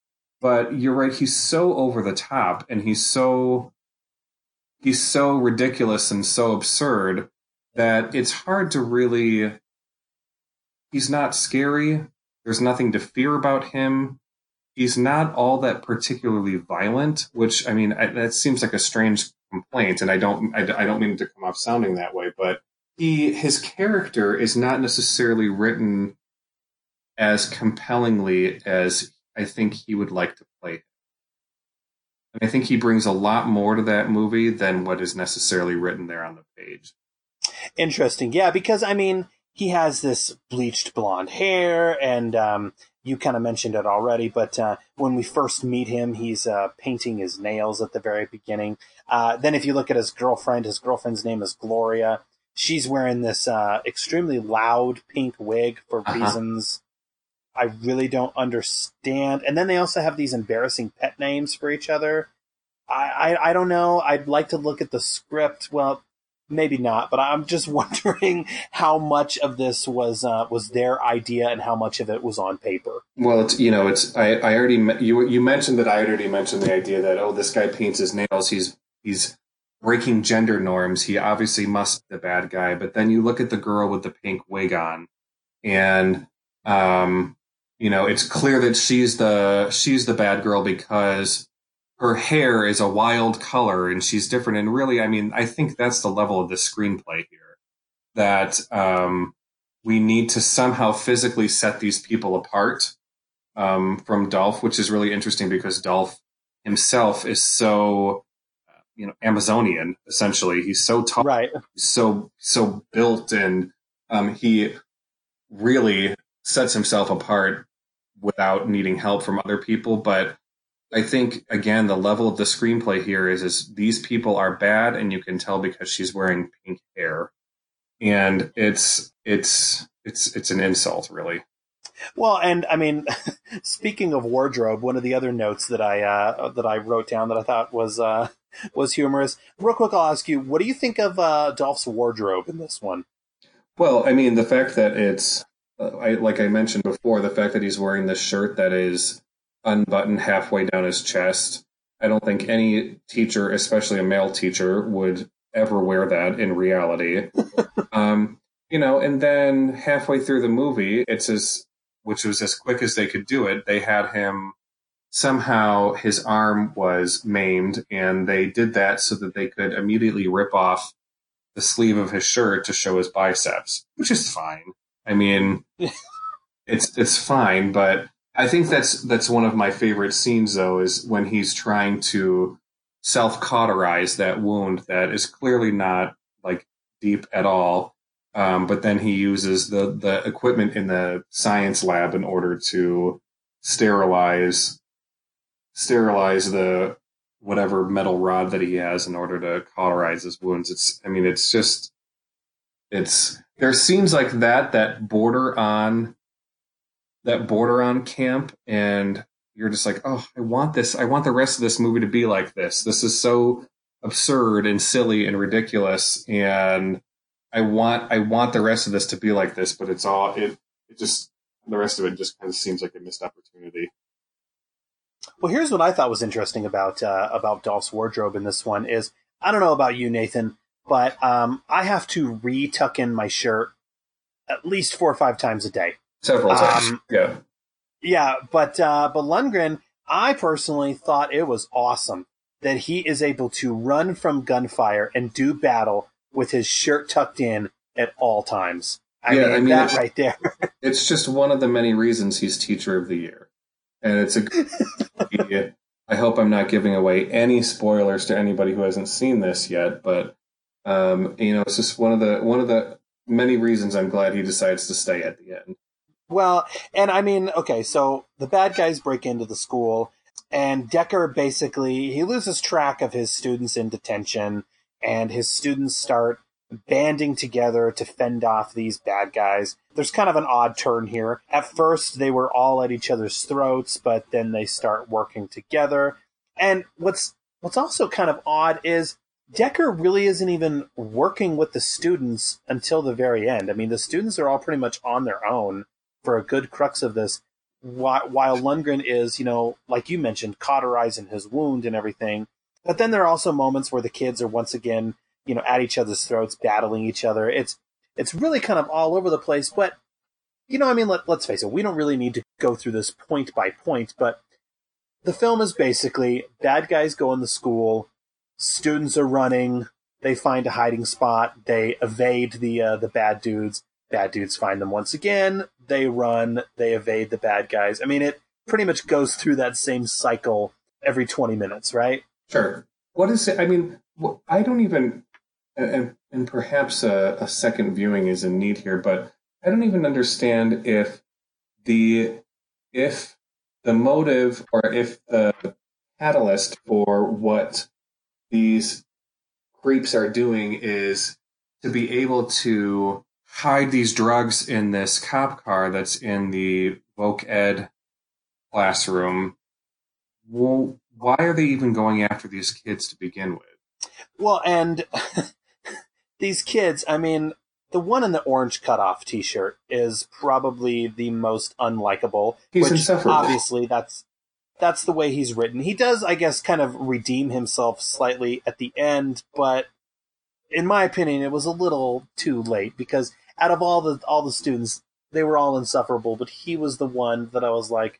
But you're right, he's so over the top, and he's so he's so ridiculous and so absurd that it's hard to really he's not scary there's nothing to fear about him he's not all that particularly violent which i mean I, that seems like a strange complaint and i don't I, I don't mean to come off sounding that way but he his character is not necessarily written as compellingly as i think he would like to play and I think he brings a lot more to that movie than what is necessarily written there on the page. Interesting. Yeah, because I mean, he has this bleached blonde hair, and um, you kind of mentioned it already, but uh, when we first meet him, he's uh, painting his nails at the very beginning. Uh, then, if you look at his girlfriend, his girlfriend's name is Gloria. She's wearing this uh, extremely loud pink wig for Uh-huh. reasons I really don't understand. And then they also have these embarrassing pet names for each other. I, I, I don't know. I'd like to look at the script. Well, maybe not, but I'm just wondering how much of this was uh, was their idea and how much of it was on paper. Well, it's you know, it's I, I already you you mentioned that I already mentioned the idea that oh, this guy paints his nails. He's he's breaking gender norms. He obviously must be the bad guy. But then you look at the girl with the pink wig on, and um, you know, it's clear that she's the she's the bad girl because her hair is a wild color and she's different. And really, I mean, I think that's the level of the screenplay here. That um, we need to somehow physically set these people apart um, from Dolph, which is really interesting because Dolph himself is so, uh, you know, Amazonian. Essentially, he's so tall, right? So so built, and um, he really sets himself apart without needing help from other people. But I think again, the level of the screenplay here is is these people are bad, and you can tell because she's wearing pink hair, and it's it's it's it's an insult, really. Well, and I mean, speaking of wardrobe, one of the other notes that I uh, that I wrote down that I thought was uh, was humorous. Real quick, I'll ask you, what do you think of uh, Dolph's wardrobe in this one? Well, I mean, the fact that it's I, like I mentioned before, the fact that he's wearing this shirt that is unbuttoned halfway down his chest. I don't think any teacher, especially a male teacher, would ever wear that in reality. um, you know, and then halfway through the movie, it's as which was as quick as they could do it. They had him somehow his arm was maimed, and they did that so that they could immediately rip off the sleeve of his shirt to show his biceps, which is fine. I mean, it's it's fine, but I think that's that's one of my favorite scenes though is when he's trying to self cauterize that wound that is clearly not like deep at all, Um, but then he uses the the equipment in the science lab in order to sterilize sterilize the whatever metal rod that he has in order to cauterize his wounds. It's I mean it's just it's there scenes like that that border on that border on camp and you're just like, oh, I want this. I want the rest of this movie to be like this. This is so absurd and silly and ridiculous, and I want I want the rest of this to be like this. But it's all it it just the rest of it just kind of seems like a missed opportunity. Well, here's what I thought was interesting about uh, about Dolph's wardrobe in this one is I don't know about you, Nathan, but um, I have to re-tuck in my shirt at least four or five times a day. Several times, um, yeah. Yeah, but uh, but Lundgren, I personally thought it was awesome that he is able to run from gunfire and do battle with his shirt tucked in at all times. I yeah, mean, I mean that right there. it's just one of the many reasons he's teacher of the year, and it's a. I hope I'm not giving away any spoilers to anybody who hasn't seen this yet, but um, you know, it's just one of the one of the many reasons I'm glad he decides to stay at the end. Well, and I mean, okay, so the bad guys break into the school, and Decker basically he loses track of his students in detention, and his students start banding together to fend off these bad guys. There's kind of an odd turn here. At first, they were all at each other's throats, but then they start working together. And what's what's also kind of odd is Decker really isn't even working with the students until the very end. I mean, the students are all pretty much on their own for a good crux of this, while, Lundgren is, you know, like you mentioned, cauterizing his wound and everything. But then there are also moments where the kids are once again, you know, at each other's throats, battling each other. It's it's really kind of all over the place. But you know, I mean, let, let's face it, we don't really need to go through this point by point. But the film is basically bad guys go in the school, students are running, they find a hiding spot, they evade the uh, the bad dudes, bad dudes find them once again. They run, they evade the bad guys. I mean, it pretty much goes through that same cycle every 20 minutes, right? Sure. What is it? I mean, I don't even, and, and perhaps a, a second viewing is in need here, but I don't even understand if the, if the motive or if the catalyst for what these creeps are doing is to be able to hide these drugs in this cop car that's in the Voc Ed classroom. Well, why are they even going after these kids to begin with? Well, and these kids, I mean, the one in the orange cutoff T-shirt is probably the most unlikable. He's which insufferable. Obviously, that's that's the way he's written. He does, I guess, kind of redeem himself slightly at the end, but in my opinion, it was a little too late because out of all the all the students, they were all insufferable, but he was the one that I was like,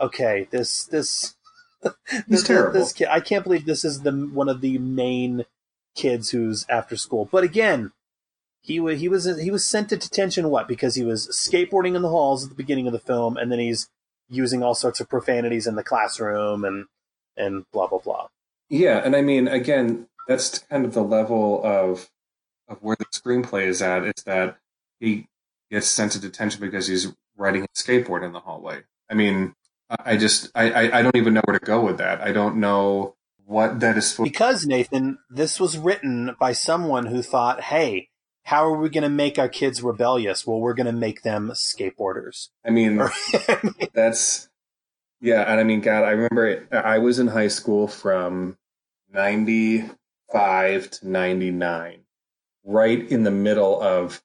okay, this this this, terrible. this kid, I can't believe this is the one of the main kids who's after school. But again, he was he was he was sent to detention what because he was skateboarding in the halls at the beginning of the film, and then he's using all sorts of profanities in the classroom and and blah blah blah. Yeah, and I mean, again, that's kind of the level of of where the screenplay is at. Is that he gets sent to detention because he's riding a skateboard in the hallway. I mean, I just I, I don't even know where to go with that. I don't know what that is for. Because Nathan, this was written by someone who thought, "Hey, how are we going to make our kids rebellious? Well, we're going to make them skateboarders." I mean, that's yeah, and I mean, God, I remember it, I was in high school from ninety five to ninety nine, right in the middle of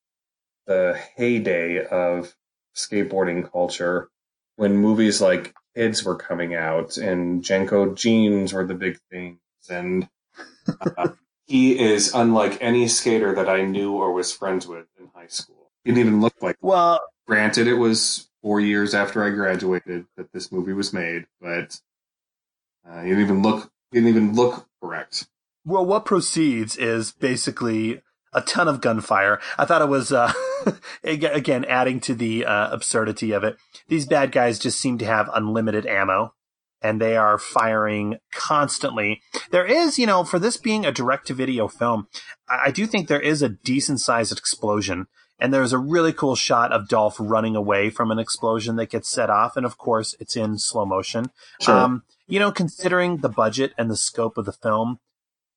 the heyday of skateboarding culture when movies like Kids were coming out and JNCO jeans were the big things. And uh, he is unlike any skater that I knew or was friends with in high school. He didn't even look like. Well, granted, it was four years after I graduated that this movie was made, but uh, he didn't even look. He didn't even look correct. Well, what proceeds is basically a ton of gunfire. I thought it was, uh, again, adding to the uh, absurdity of it. These bad guys just seem to have unlimited ammo and they are firing constantly. There is, you know, for this being a direct to video film, I do think there is a decent sized explosion And there's a really cool shot of Dolph running away from an explosion that gets set off. And of course, it's in slow motion. Sure. Um, you know, considering the budget and the scope of the film,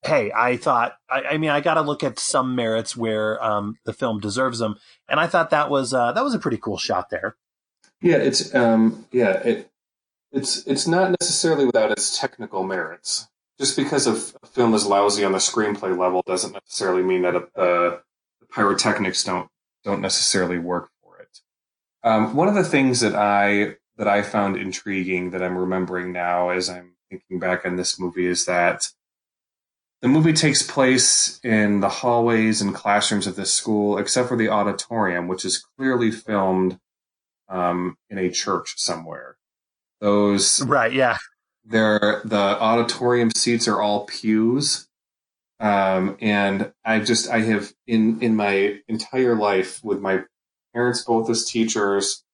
hey, I thought, I, I mean, I got to look at some merits where um, the film deserves them. And I thought that was, uh, that was a pretty cool shot there. Yeah, it's um yeah, it it's it's not necessarily without its technical merits. Just because a, film is lousy on the screenplay level doesn't necessarily mean that a, the pyrotechnics don't don't necessarily work for it. Um, one of the things that I that I found intriguing that I'm remembering now as I'm thinking back on this movie is that the movie takes place in the hallways and classrooms of this school, except for the auditorium, which is clearly filmed um, in a church somewhere. Those right, yeah. They're the auditorium seats are all pews, um, and I just I have in in my entire life with my parents both as teachers,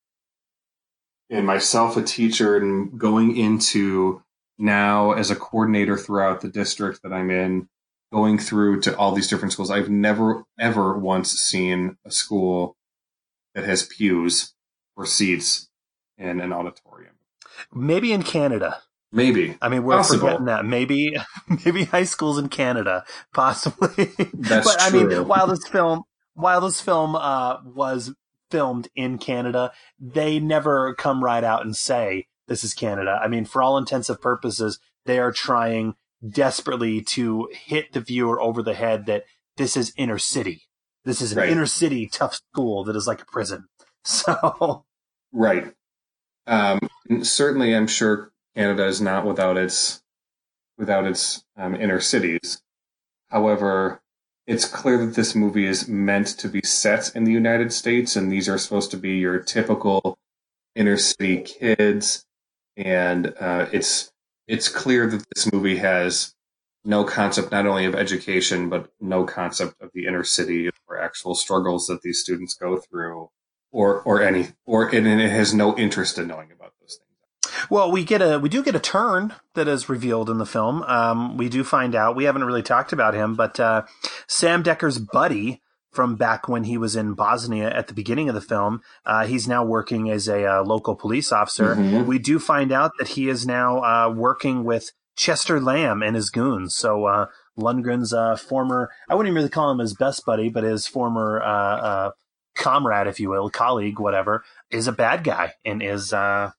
and myself a teacher, and going into now as a coordinator throughout the district that I'm in, going through to all these different schools. I've never ever once seen a school that has pews or seats in an auditorium. Maybe in Canada. Maybe. I mean, we're Possible. forgetting that. Maybe, maybe high schools in Canada, possibly. That's but I true. mean, while this film, while this film uh, was filmed in Canada, they never come right out and say this is Canada. I mean, for all intents and purposes, they are trying desperately to hit the viewer over the head that this is inner city. This is an Right. inner city tough school that is like a prison. So, Right. Um, certainly, I'm sure Canada is not without its without its um, inner cities. However, it's clear that this movie is meant to be set in the United States, and these are supposed to be your typical inner city kids. And uh, it's it's clear that this movie has no concept not only of education but no concept of the inner city or actual struggles that these students go through or or any or and it has no interest in knowing about those things. Well, we get a we do get a turn that is revealed in the film. Um, we do find out we haven't really talked about him, but uh, Sam Decker's buddy from back when he was in Bosnia at the beginning of the film, uh, he's now working as a uh, local police officer. Mhm. We do find out that he is now uh, working with Chester Lamb and his goons. So uh, Lundgren's uh, former I wouldn't even really call him his best buddy, but his former uh, uh, comrade, if you will, colleague, whatever, is a bad guy and is uh,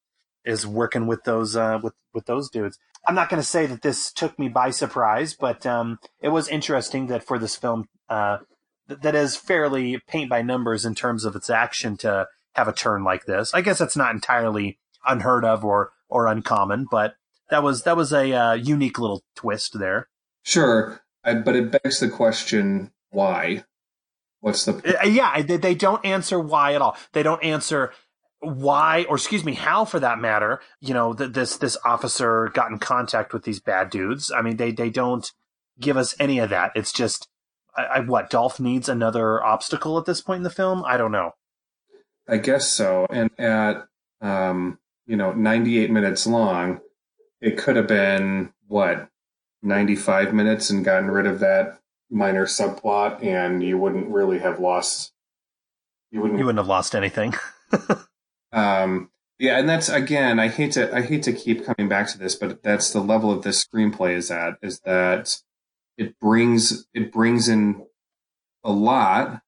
is working with those uh, with with those dudes. I'm not going to say that this took me by surprise, but um, it was interesting that for this film uh, th- that is fairly paint by numbers in terms of its action to have a turn like this. I guess that's not entirely unheard of or or uncommon, but that was that was a uh, unique little twist there. Sure, I, but it begs the question: Why? What's the Uh, yeah, they, they don't answer why at all. They don't answer why, or excuse me, how for that matter. You know, that this this officer got in contact with these bad dudes. I mean, they they don't give us any of that. It's just, I, I, what Dolph needs another obstacle at this point in the film. I don't know. I guess so. And at um, you know, 98 minutes long, it could have been what 95 minutes and gotten rid of that minor subplot, and you wouldn't really have lost. You wouldn't. You wouldn't have lost anything. Um, yeah, and that's again, I hate to I hate to keep coming back to this, but that's the level of this screenplay is at is that it brings it brings in a lot,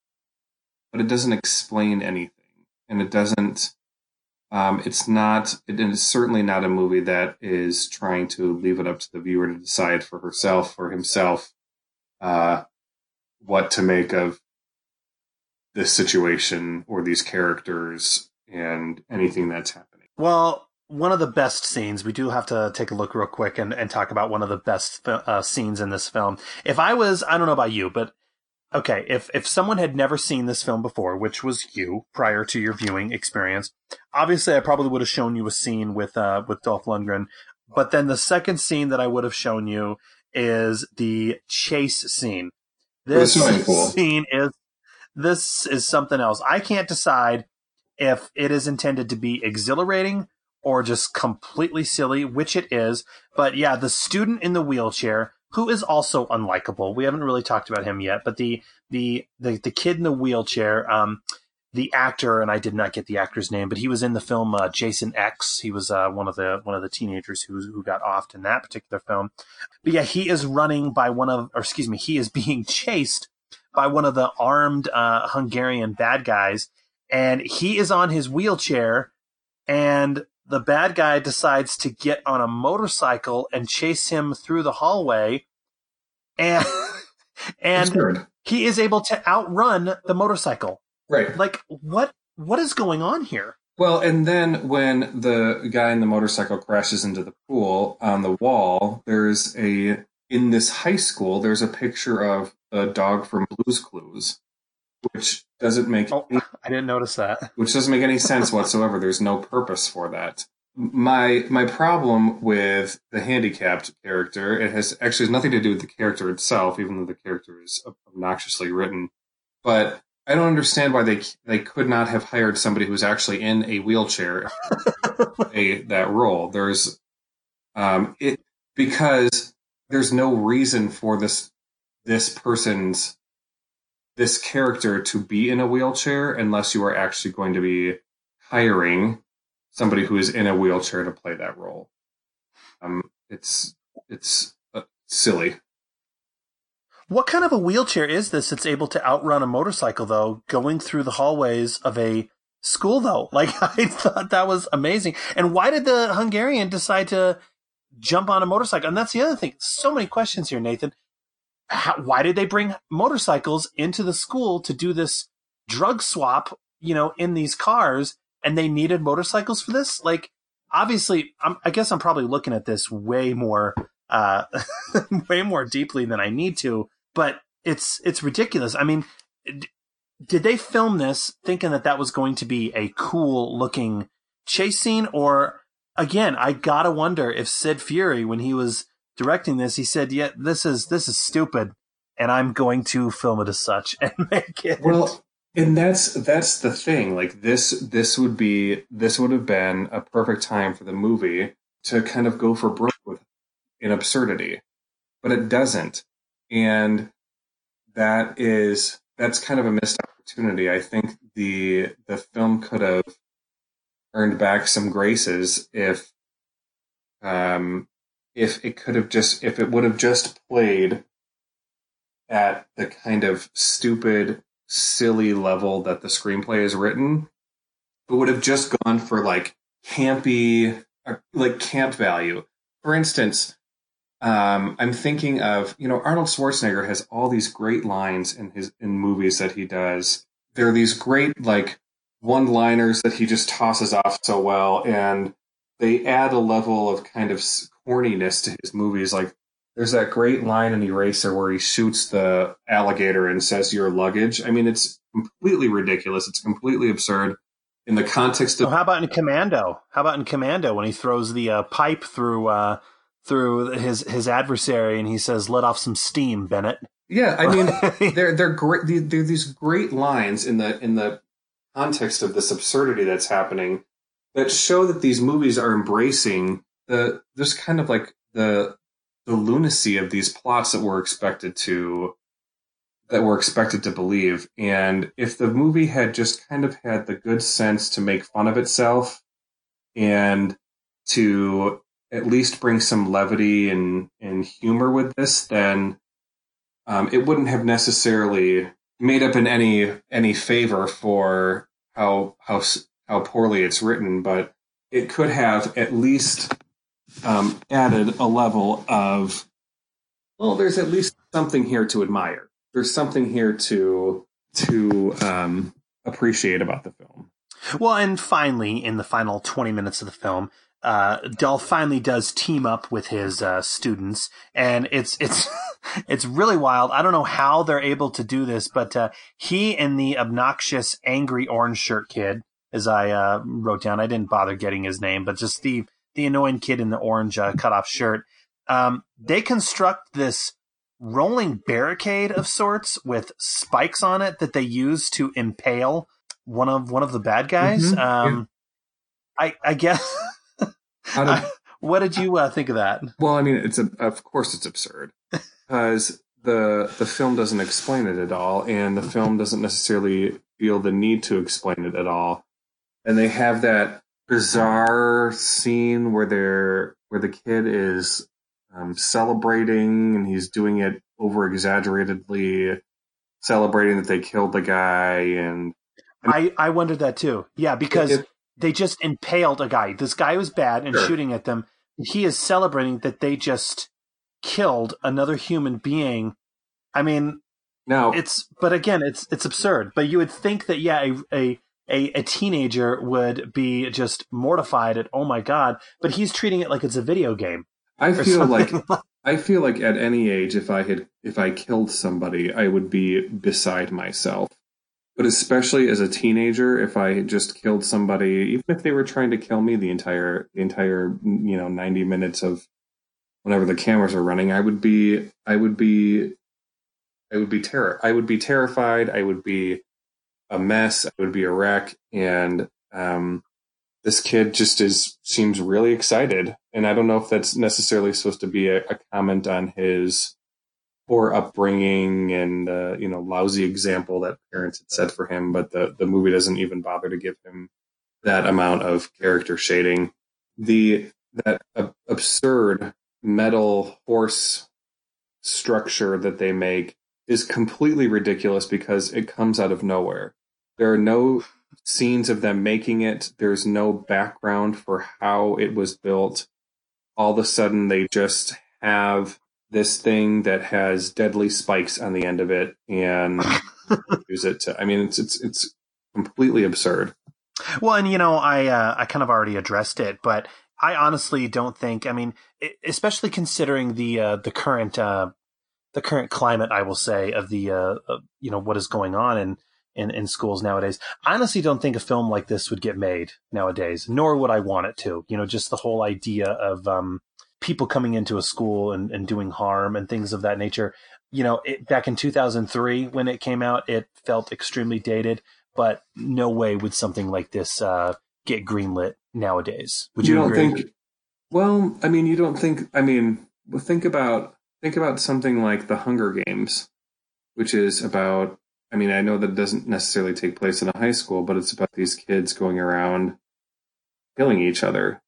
but it doesn't explain anything, and it doesn't. Um, it's not. It is certainly not a movie that is trying to leave it up to the viewer to decide for herself or himself uh, what to make of this situation or these characters and anything that's happening. Well, one of the best scenes, we do have to take a look real quick and, and talk about one of the best uh, scenes in this film. If I was, I don't know about you, but okay, if, if someone had never seen this film before, which was you prior to your viewing experience, obviously I probably would have shown you a scene with, uh, with Dolph Lundgren. But then the second scene that I would have shown you is the chase scene. This scene is, this is something else. I can't decide if it is intended to be exhilarating or just completely silly, which it is. But yeah, the student in the wheelchair who is also unlikable. We haven't really talked about him yet, but the the the, the kid in the wheelchair, um, the actor, and I did not get the actor's name, but he was in the film uh, Jason X. He was uh, one of the one of the teenagers who who got offed in that particular film. But yeah, he is running by one of, or excuse me, he is being chased by one of the armed uh, Hungarian bad guys, and he is on his wheelchair, and the bad guy decides to get on a motorcycle and chase him through the hallway, and and he is able to outrun the motorcycle. Right. Like what? What is going on here? Well, and then when the guy in the motorcycle crashes into the pool on the wall, there's a in this high school. There's a picture of a dog from Blue's Clues, which doesn't make oh, I didn't notice that. Which doesn't make any sense whatsoever. There's no purpose for that. My my problem with the handicapped character, it has actually has nothing to do with the character itself, even though the character is obnoxiously written. But I don't understand why they they could not have hired somebody who's actually in a wheelchair a that role. There's um it because there's no reason for this this person's this character to be in a wheelchair unless you are actually going to be hiring somebody who is in a wheelchair to play that role. Um, it's it's uh, silly. What kind of a wheelchair is this that's able to outrun a motorcycle though, going through the hallways of a school though? Like I thought that was amazing. And why did the Hungarian decide to jump on a motorcycle? And that's the other thing. So many questions here, Nathan how, why did they bring motorcycles into the school to do this drug swap, you know, in these cars and they needed motorcycles for this? Like, obviously, I'm, i guess I'm probably looking at this way more, uh, way more deeply than I need to, but it's, it's ridiculous. I mean, d- did they film this thinking that that was going to be a cool looking chase scene or again, I gotta wonder if Sid Furie, when he was directing this, he said, "Yeah, this is this is stupid, and I'm going to film it as such and make it." Well, and that's that's the thing. Like this, this would be this would have been a perfect time for the movie to kind of go for broke with an absurdity, but it doesn't, and that is that's kind of a missed opportunity. I think the the film could have earned back some graces if um if it could have just if it would have just played at the kind of stupid silly level that the screenplay is written but would have just gone for like campy uh, like camp value for instance um, i'm thinking of you know arnold schwarzenegger has all these great lines in his in movies that he does there are these great like one liners that he just tosses off so well and they add a level of kind of corniness to his movies. Like there's that great line in Eraser where he shoots the alligator and says your luggage. I mean, it's completely ridiculous. It's completely absurd in the context of. how about in Commando? How about in Commando when he throws the uh, pipe through uh, through his his adversary and he says, "Let off some steam, Bennett." Yeah, I mean, they're they're great. They're these great lines in the in the context of this absurdity that's happening that show that these movies are embracing the there's kind of like the the lunacy of these plots that we're expected to that we're expected to believe. And if the movie had just kind of had the good sense to make fun of itself and to at least bring some levity and, and humor with this, then um, it wouldn't have necessarily made up in any any favor for how how how poorly it's written, but it could have at least um, added a level of, well, there's at least something here to admire. There's something here to to um, appreciate about the film. Well, and finally, in the final 20 minutes of the film, uh, Dolph finally does team up with his uh, students, and it's it's it's really wild. I don't know how they're able to do this, but uh, he and the obnoxious, angry orange shirt kid, as I uh, wrote down, I didn't bother getting his name, but just the the annoying kid in the orange uh, cutoff shirt. Um, they construct this rolling barricade of sorts with spikes on it that they use to impale one of one of the bad guys. Mm-hmm. Um, yeah. I I guess. how, did, what did you uh, think of that? Well, I mean, it's a, of course it's absurd because the the film doesn't explain it at all, and the film doesn't necessarily feel the need to explain it at all. And they have that bizarre scene where they're where the kid is um, celebrating and he's doing it over exaggeratedly, celebrating that they killed the guy and. I, I wondered that too. Yeah, because it, they just impaled a guy. This guy was bad and sure. shooting at them. He is celebrating that they just killed another human being. I mean, no, it's but again, it's it's absurd. But you would think that yeah, a, a a, a teenager would be just mortified at oh my god, but he's treating it like it's a video game. I feel like I feel like at any age, if I had if I killed somebody, I would be beside myself. But especially as a teenager, if I just killed somebody, even if they were trying to kill me the entire entire you know ninety minutes of whenever the cameras are running, I would be I would be I would be terror I would be terrified. I would be a mess. I would be a wreck. And um, this kid just is seems really excited. And I don't know if that's necessarily supposed to be a, a comment on his poor upbringing and uh, you know lousy example that parents had set for him, but the the movie doesn't even bother to give him that amount of character shading. The that uh, absurd metal horse structure that they make is completely ridiculous because it comes out of nowhere. There are no scenes of them making it. There's no background for how it was built. All of a sudden, they just have this thing that has deadly spikes on the end of it and use it to. I mean, it's it's it's completely absurd. Well, and you know, I uh, I kind of already addressed it, but I honestly don't think. I mean, especially considering the uh, the current uh, the current climate, I will say, of the uh, of, you know what is going on in, in in schools nowadays. I honestly don't think a film like this would get made nowadays, nor would I want it to. You know, just the whole idea of um, people coming into a school and, and doing harm and things of that nature. You know, it, back in 2003 when it came out, it felt extremely dated, but no way would something like this uh, get greenlit nowadays. Would you, you don't agree? think? Well, I mean, you don't think. I mean, think about think about something like the Hunger Games, which is about. I mean, I know that doesn't necessarily take place in a high school, but it's about these kids going around killing each other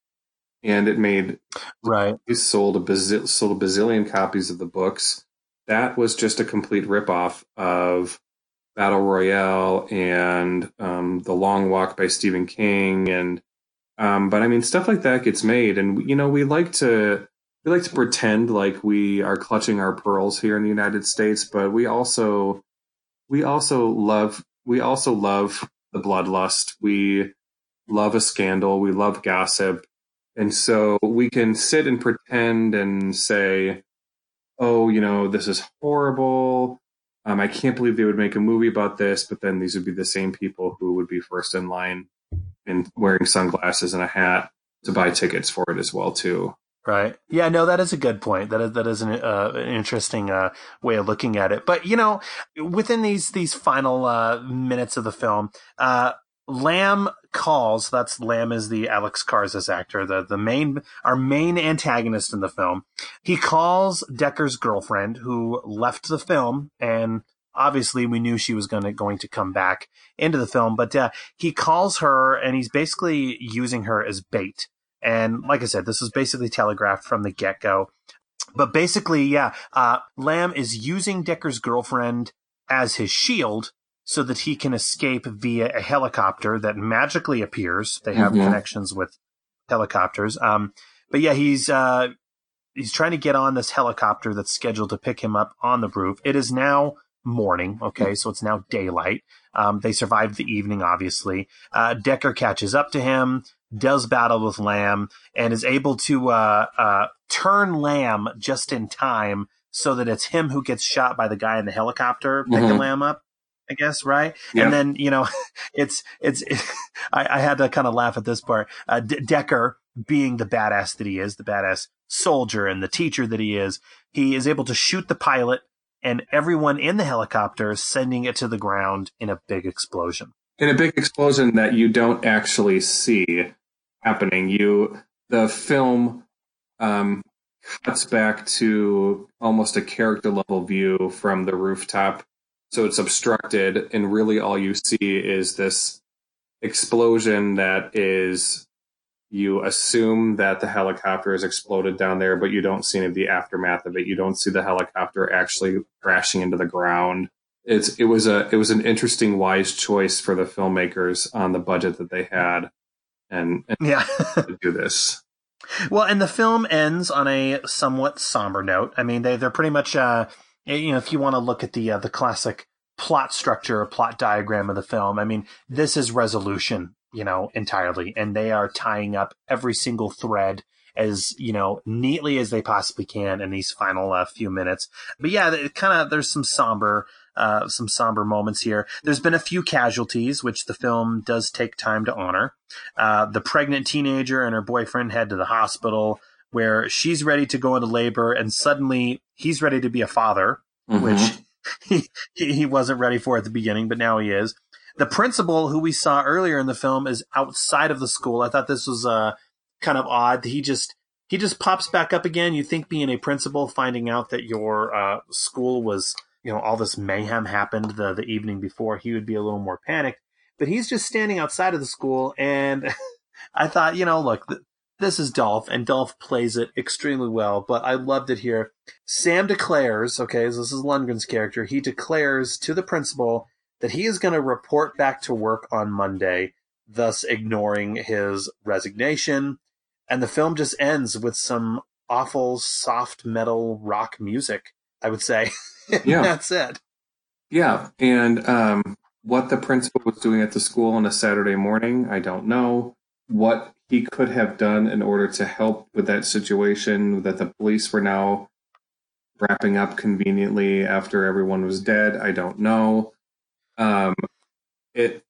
and it made right. He sold a bazil- sold a bazillion copies of the books. That was just a complete ripoff of Battle Royale and um, The Long Walk by Stephen King, and um, but I mean stuff like that gets made, and you know we like to we like to pretend like we are clutching our pearls here in the United States, but we also we also love we also love the bloodlust. We love a scandal. We love gossip. And so we can sit and pretend and say, oh, you know, this is horrible. Um, I can't believe they would make a movie about this, but then these would be the same people who would be first in line and wearing sunglasses and a hat to buy tickets for it as well, too. Right. Yeah. No, that is a good point. That is that is an, uh, an interesting uh, way of looking at it. But you know, within these these final uh, minutes of the film, uh, Lamb calls. That's Lamb is the Alex Karzis actor, the the main our main antagonist in the film. He calls Decker's girlfriend, who left the film, and obviously we knew she was going to going to come back into the film. But uh, he calls her, and he's basically using her as bait. And like I said, this is basically telegraphed from the get go. But basically, yeah, uh, Lamb is using Decker's girlfriend as his shield so that he can escape via a helicopter that magically appears. They have mm-hmm. connections with helicopters. Um, but yeah, he's uh, he's trying to get on this helicopter that's scheduled to pick him up on the roof. It is now morning. Okay, so it's now daylight. Um, they survived the evening, obviously. Uh, Decker catches up to him, does battle with Lamb, and is able to uh, uh, turn Lamb just in time so that it's him who gets shot by the guy in the helicopter picking mm-hmm. Lamb up. I guess, right? Yeah. And then, you know, it's, it's, it, I, I, had to kind of laugh at this part. Uh, D- Decker, being the badass that he is, the badass soldier and the teacher that he is, he is able to shoot the pilot and everyone in the helicopter, sending it to the ground in a big explosion. In a big explosion that you don't actually see happening. You, the film um, cuts back to almost a character level view from the rooftop. So it's obstructed, and really all you see is this explosion that is you assume that the helicopter has exploded down there, but you don't see any of the aftermath of it. You don't see the helicopter actually crashing into the ground. It's it was a it was an interesting, wise choice for the filmmakers on the budget that they had, and, and yeah, to do this. Well, and the film ends on a somewhat somber note. I mean, they they're pretty much uh, you know, if you want to look at the uh, the classic plot structure, or plot diagram of the film, I mean, this is resolution you know, entirely. And they are tying up every single thread as, you know, neatly as they possibly can in these final uh, few minutes. But yeah, it kind of, there's some somber, uh, some somber moments here. There's been a few casualties, which the film does take time to honor. Uh, the pregnant teenager and her boyfriend head to the hospital where she's ready to go into labor and suddenly he's ready to be a father, mm-hmm. which he, he wasn't ready for at the beginning, but now he is. The principal, who we saw earlier in the film, is outside of the school. I thought this was uh, kind of odd. He just he just pops back up again. You think being a principal, finding out that your uh, school was, you know, all this mayhem happened the the evening before, he would be a little more panicked. But he's just standing outside of the school, and I thought, you know, look, th- this is Dolph, and Dolph plays it extremely well. But I loved it here. Sam declares, okay, so this is Lundgren's character. He declares to the principal that he is going to report back to work on Monday, thus ignoring his resignation. And the film just ends with some awful soft metal rock music, I would say. Yeah. That's it. Yeah. And um, what the principal was doing at the school on a Saturday morning, I don't know. What he could have done in order to help with that situation that the police were now wrapping up conveniently after everyone was dead, I don't know. Um, it,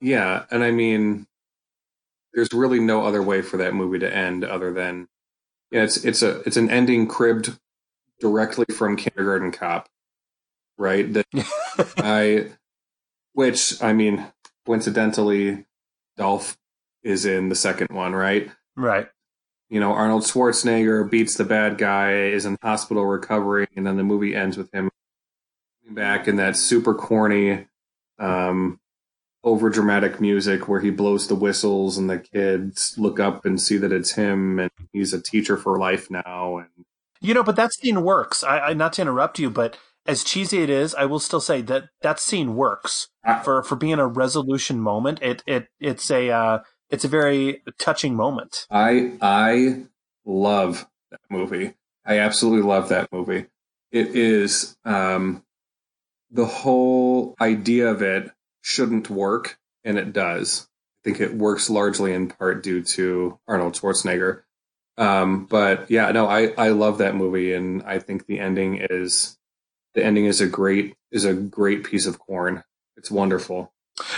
yeah, and I mean, there's really no other way for that movie to end other than, yeah, it's it's a it's an ending cribbed directly from Kindergarten Cop, right? That I, which I mean, coincidentally, Dolph is in the second one, right? Right. You know, Arnold Schwarzenegger beats the bad guy, is in hospital recovering, and then the movie ends with him back in that super corny um, over dramatic music where he blows the whistles and the kids look up and see that it's him and he's a teacher for life now and you know but that scene works I, I not to interrupt you but as cheesy it is i will still say that that scene works for for being a resolution moment it it it's a uh, it's a very touching moment i i love that movie i absolutely love that movie it is um the whole idea of it shouldn't work, and it does. I think it works largely in part due to Arnold Schwarzenegger. Um, but yeah, no, I, I love that movie, and I think the ending is the ending is a great is a great piece of corn. It's wonderful.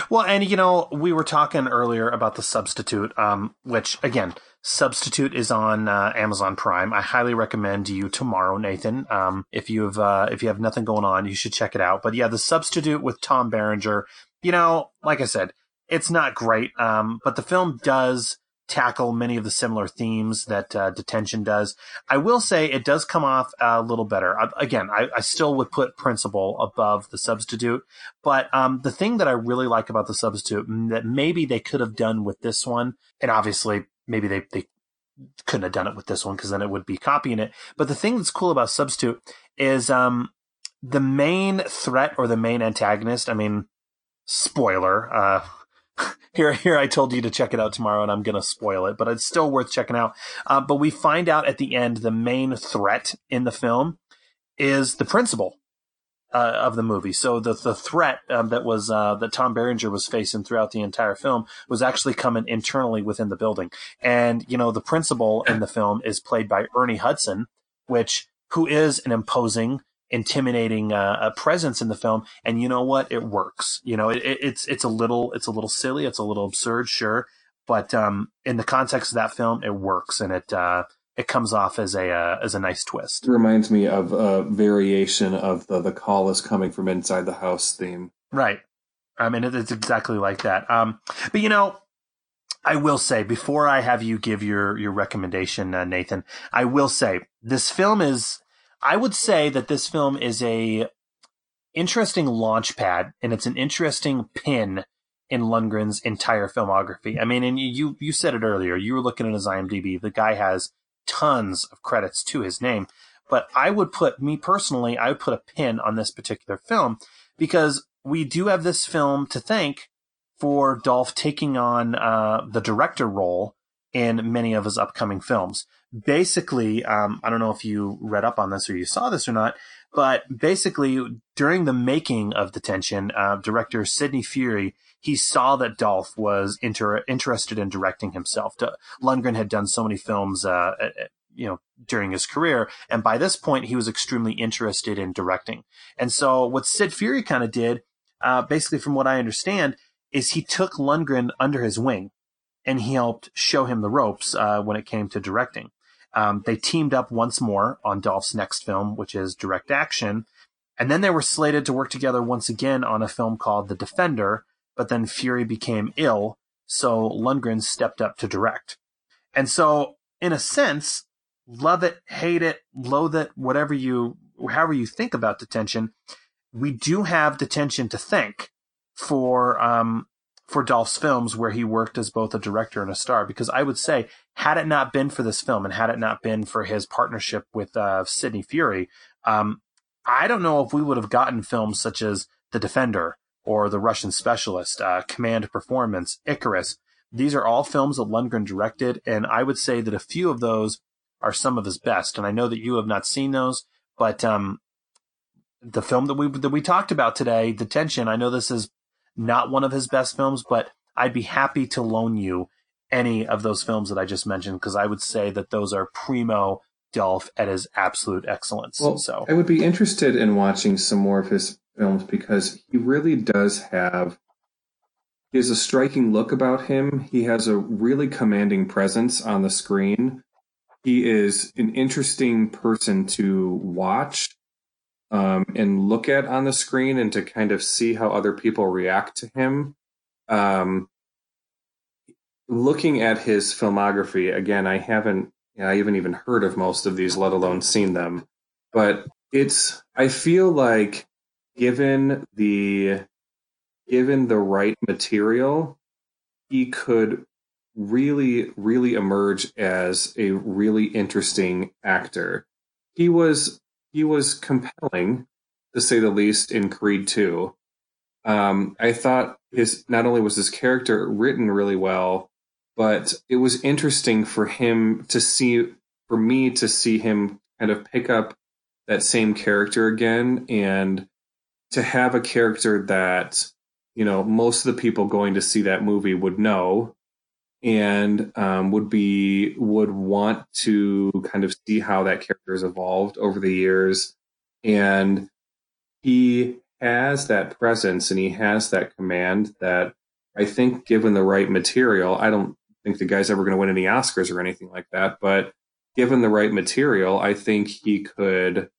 Well, and you know, we were talking earlier about the substitute, um, which again, substitute is on uh, Amazon Prime. I highly recommend you tomorrow, Nathan. Um, if you've uh, if you have nothing going on, you should check it out. But yeah, the substitute with Tom Berenger. You know, like I said, it's not great, um, but the film does tackle many of the similar themes that uh, detention does. I will say it does come off a little better. I, again, I, I, still would put principal above the substitute, but um, the thing that I really like about the substitute that maybe they could have done with this one, and obviously maybe they, they couldn't have done it with this one because then it would be copying it. But the thing that's cool about substitute is um, the main threat or the main antagonist. I mean, spoiler. Uh, here, here, I told you to check it out tomorrow, and I'm gonna spoil it, but it's still worth checking out. Uh, but we find out at the end the main threat in the film is the principal uh, of the movie. So the the threat um, that was uh, that Tom Berenger was facing throughout the entire film was actually coming internally within the building. And you know, the principal in the film is played by Ernie Hudson, which who is an imposing intimidating uh, presence in the film. And you know what? It works. You know it, it's it's a little it's a little silly. It's a little absurd sure. But um in the context of that film it works and it uh it comes off as a uh, as a nice twist. It reminds me of a variation of the the call is coming from inside the house theme. Right. I mean it's exactly like that. Um but you know I will say before I have you give your your recommendation, uh, Nathan, I will say this film is. I would say that this film is a interesting launch pad, and it's an interesting pin in Lundgren's entire filmography. I mean, and you you said it earlier. You were looking at his IMDb. The guy has tons of credits to his name, but I would put me personally, I would put a pin on this particular film because we do have this film to thank for Dolph taking on uh, the director role in many of his upcoming films. Basically, um, I don't know if you read up on this or you saw this or not, but basically, during the making of Detention, uh, director Sidney Furie he saw that Dolph was inter- interested in directing himself. Lundgren had done so many films, uh, uh, uh, you know, during his career, and by this point, he was extremely interested in directing. And so, what Sid Furie kind of did, uh, basically, from what I understand, is he took Lundgren under his wing, and he helped show him the ropes uh, when it came to directing. Um, they teamed up once more on Dolph's next film, which is Direct Action, and then they were slated to work together once again on a film called The Defender, but then Furie became ill, so Lundgren stepped up to direct. And so, in a sense, love it, hate it, loathe it, whatever you, however you think about detention, we do have detention to thank for, um, for Dolph's films where he worked as both a director and a star. Because I would say, had it not been for this film and had it not been for his partnership with uh, Sidney Furie, um, I don't know if we would have gotten films such as The Defender or The Russian Specialist, uh, Command Performance, Icarus. These are all films that Lundgren directed, and I would say that a few of those are some of his best. And I know that you have not seen those, but um, the film that we that we talked about today, Detention. I know this is not one of his best films, but I'd be happy to loan you any of those films that I just mentioned because I would say that those are primo Dolph at his absolute excellence. Well, so I would be interested in watching some more of his films because he really does have he has a striking look about him. He has a really commanding presence on the screen. He is an interesting person to watch um, and look at on the screen and to kind of see how other people react to him. Um, looking at his filmography, again, I haven't, you know, I haven't even heard of most of these, let alone seen them. But it's, I feel like given the given the right material, he could really, really emerge as a really interesting actor. He was he was compelling, to say the least, in Creed 2. Um, I thought his not only was his character written really well, but it was interesting for him to see, for me to see him kind of pick up that same character again and to have a character that you know most of the people going to see that movie would know and um, would be would want to kind of see how that character has evolved over the years. And he has that presence and he has that command that i think given the right material i don't think the guy's ever going to win any oscars or anything like that but given the right material i think he could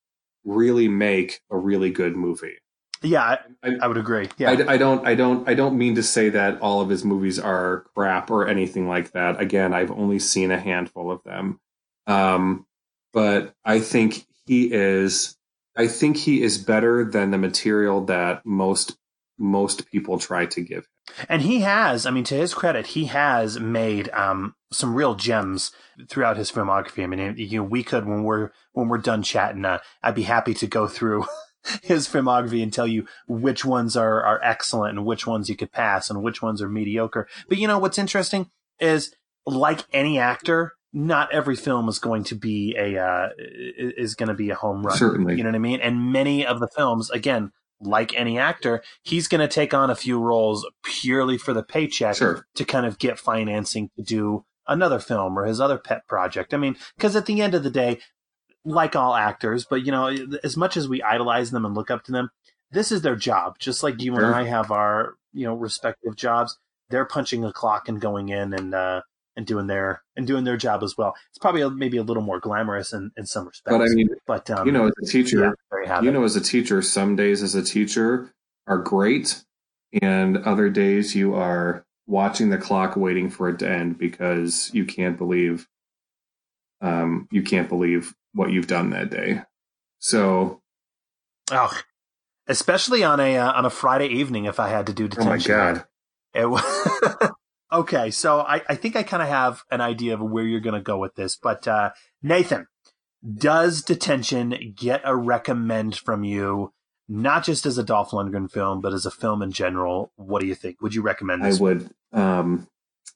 really make a really good movie yeah, I, I, would agree. Yeah, I, I, don't, I don't, I don't mean to say that all of his movies are crap or anything like that. Again, I've only seen a handful of them, um, but I think he is, I think he is better than the material that most most people try to give him. And he has, I mean, to his credit, he has made um, some real gems throughout his filmography. I mean, you know, we could when we're when we're done chatting, uh, I'd be happy to go through his filmography and tell you which ones are, are excellent and which ones you could pass and which ones are mediocre. But you know, what's interesting is like any actor, not every film is going to be a, uh, is going to be a home run. Certainly. You know what I mean? And many of the films, again, like any actor, he's going to take on a few roles purely for the paycheck sure. to kind of get financing to do another film or his other pet project. I mean, because at the end of the day, like all actors, but you know, as much as we idolize them and look up to them, this is their job. Just like you and I have our, you know, respective jobs. They're punching a clock and going in and uh, and doing their and doing their job as well. It's probably a, maybe a little more glamorous in, in some respects. But I mean, but um, you know, as a teacher, yeah, you know, as a teacher, some days as a teacher are great, and other days you are watching the clock, waiting for it to end because you can't believe, um, you can't believe what you've done that day. So, oh, especially on a uh, on a Friday evening, if I had to do detention. Oh my god! It was okay. So I, I think I kind of have an idea of where you're going to go with this, but uh, Nathan, does detention get a recommend from you? Not just as a Dolph Lundgren film, but as a film in general. What do you think? Would you recommend this? I would. Um,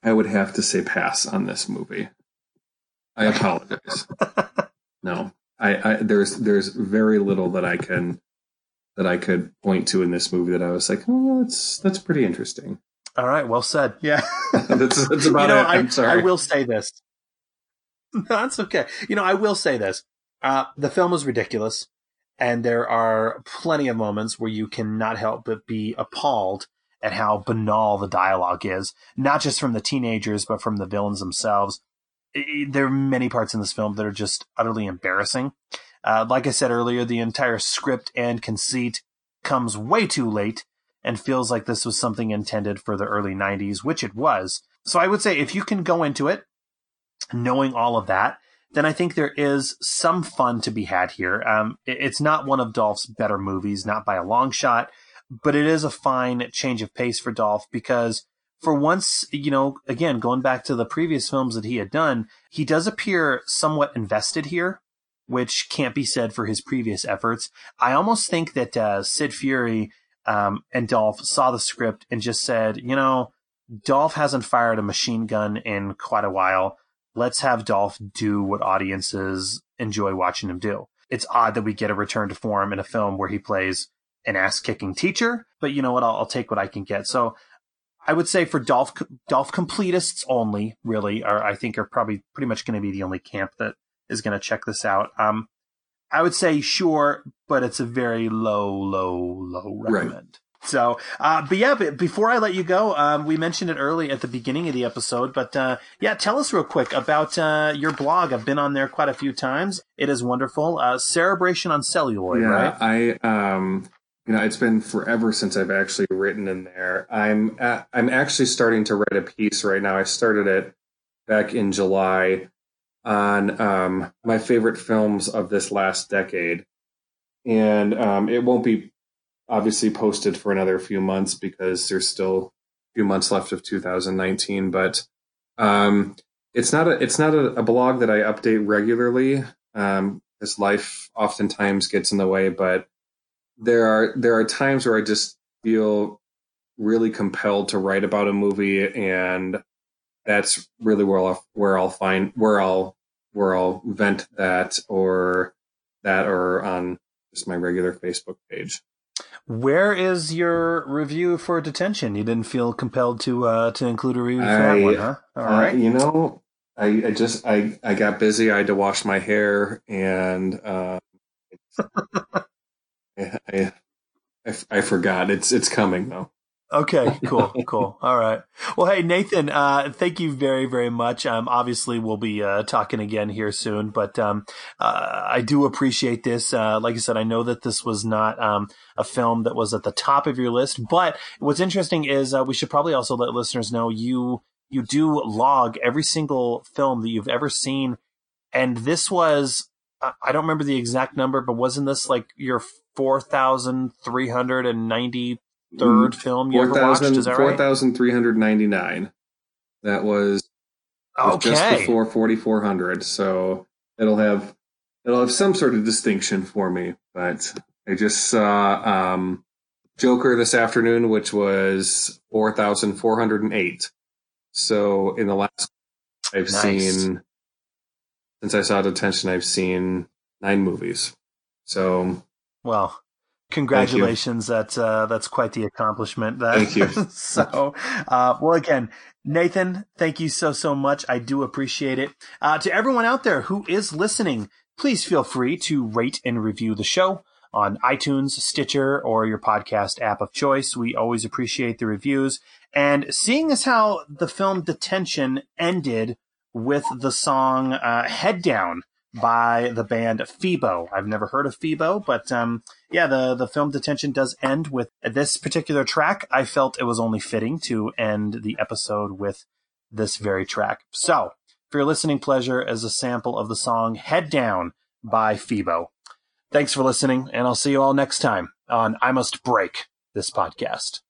I would have to say pass on this movie. I apologize. no, I, I there's there's very little that I can that I could point to in this movie that I was like, oh, that's that's pretty interesting. All right, well said. Yeah, that's, that's about you know, it. I'm I, sorry. I will say this. that's okay. You know, I will say this. Uh, the film is ridiculous, and there are plenty of moments where you cannot help but be appalled at how banal the dialogue is, not just from the teenagers, but from the villains themselves. There are many parts in this film that are just utterly embarrassing. Uh, like I said earlier, the entire script and conceit comes way too late and feels like this was something intended for the early 90s, which it was. So I would say if you can go into it knowing all of that, then I think there is some fun to be had here. Um, it's not one of Dolph's better movies, not by a long shot, but it is a fine change of pace for Dolph because for once, you know, again, going back to the previous films that he had done, he does appear somewhat invested here, which can't be said for his previous efforts. I almost think that uh, Sid Furie um, and Dolph saw the script and just said, you know, Dolph hasn't fired a machine gun in quite a while. Let's have Dolph do what audiences enjoy watching him do. It's odd that we get a return to form in a film where he plays an ass kicking teacher, but you know what? I'll, I'll, take what I can get. So I would say for Dolph, Dolph completists only, really, are, I think are probably pretty much going to be the only camp that is going to check this out. Um, I would say sure, but it's a very low, low, low recommend. Right. So, uh, but yeah, but before I let you go, um, we mentioned it early at the beginning of the episode, but uh, yeah, tell us real quick about uh, your blog. I've been on there quite a few times. It is wonderful. Uh, Cerebration on Celluloid, yeah, right? I, um, you know, it's been forever since I've actually written in there. I'm at, I'm actually starting to write a piece right now. I started it back in July on um, my favorite films of this last decade, and um, it won't be obviously posted for another few months because there's still a few months left of 2019. But um, it's not a it's not a, a, blog that I update regularly um, because life oftentimes gets in the way. But there are there are times where I just feel really compelled to write about a movie, and that's really where I'll where I'll find where I'll where I'll vent that or that or on just my regular Facebook page. Where is your review for detention? You didn't feel compelled to uh, to include a review for I, that one, huh? All uh, right. You know, I, I, just I I got busy. I had to wash my hair, and uh, I, I, I forgot. It's it's coming though. Okay, cool, cool. All right. Well, hey, Nathan, uh, thank you very, very much. Um, obviously, we'll be uh, talking again here soon, but um, uh, I do appreciate this. Uh, like I said, I know that this was not um, a film that was at the top of your list, but what's interesting is uh, we should probably also let listeners know you you do log every single film that you've ever seen, and this was I don't remember the exact number, but wasn't this like your four thousand three hundred and ninety third film you 4, ever watched. Is that 4, right? 4,399. That was, was okay. just before 4,400. So it'll have it'll have some sort of distinction for me. But I just saw um, Joker this afternoon, which was 4,408. So in the last, I've nice. seen since I saw Detention, I've seen nine movies. So well, Congratulations! That's uh, that's quite the accomplishment. That. Thank you. so, uh, well, again, Nathan, thank you so so much. I do appreciate it. Uh, to everyone out there who is listening, please feel free to rate and review the show on iTunes, Stitcher, or your podcast app of choice. We always appreciate the reviews. And seeing as how the film Detention ended with the song uh, "Head Down" by the band Phoebo. I've never heard of Phoebo, but um, yeah, the the film detention does end with this particular track. I felt it was only fitting to end the episode with this very track. So, for your listening pleasure, as a sample of the song "Head Down" by Phoebo. Thanks for listening, and I'll see you all next time on I Must Break this podcast.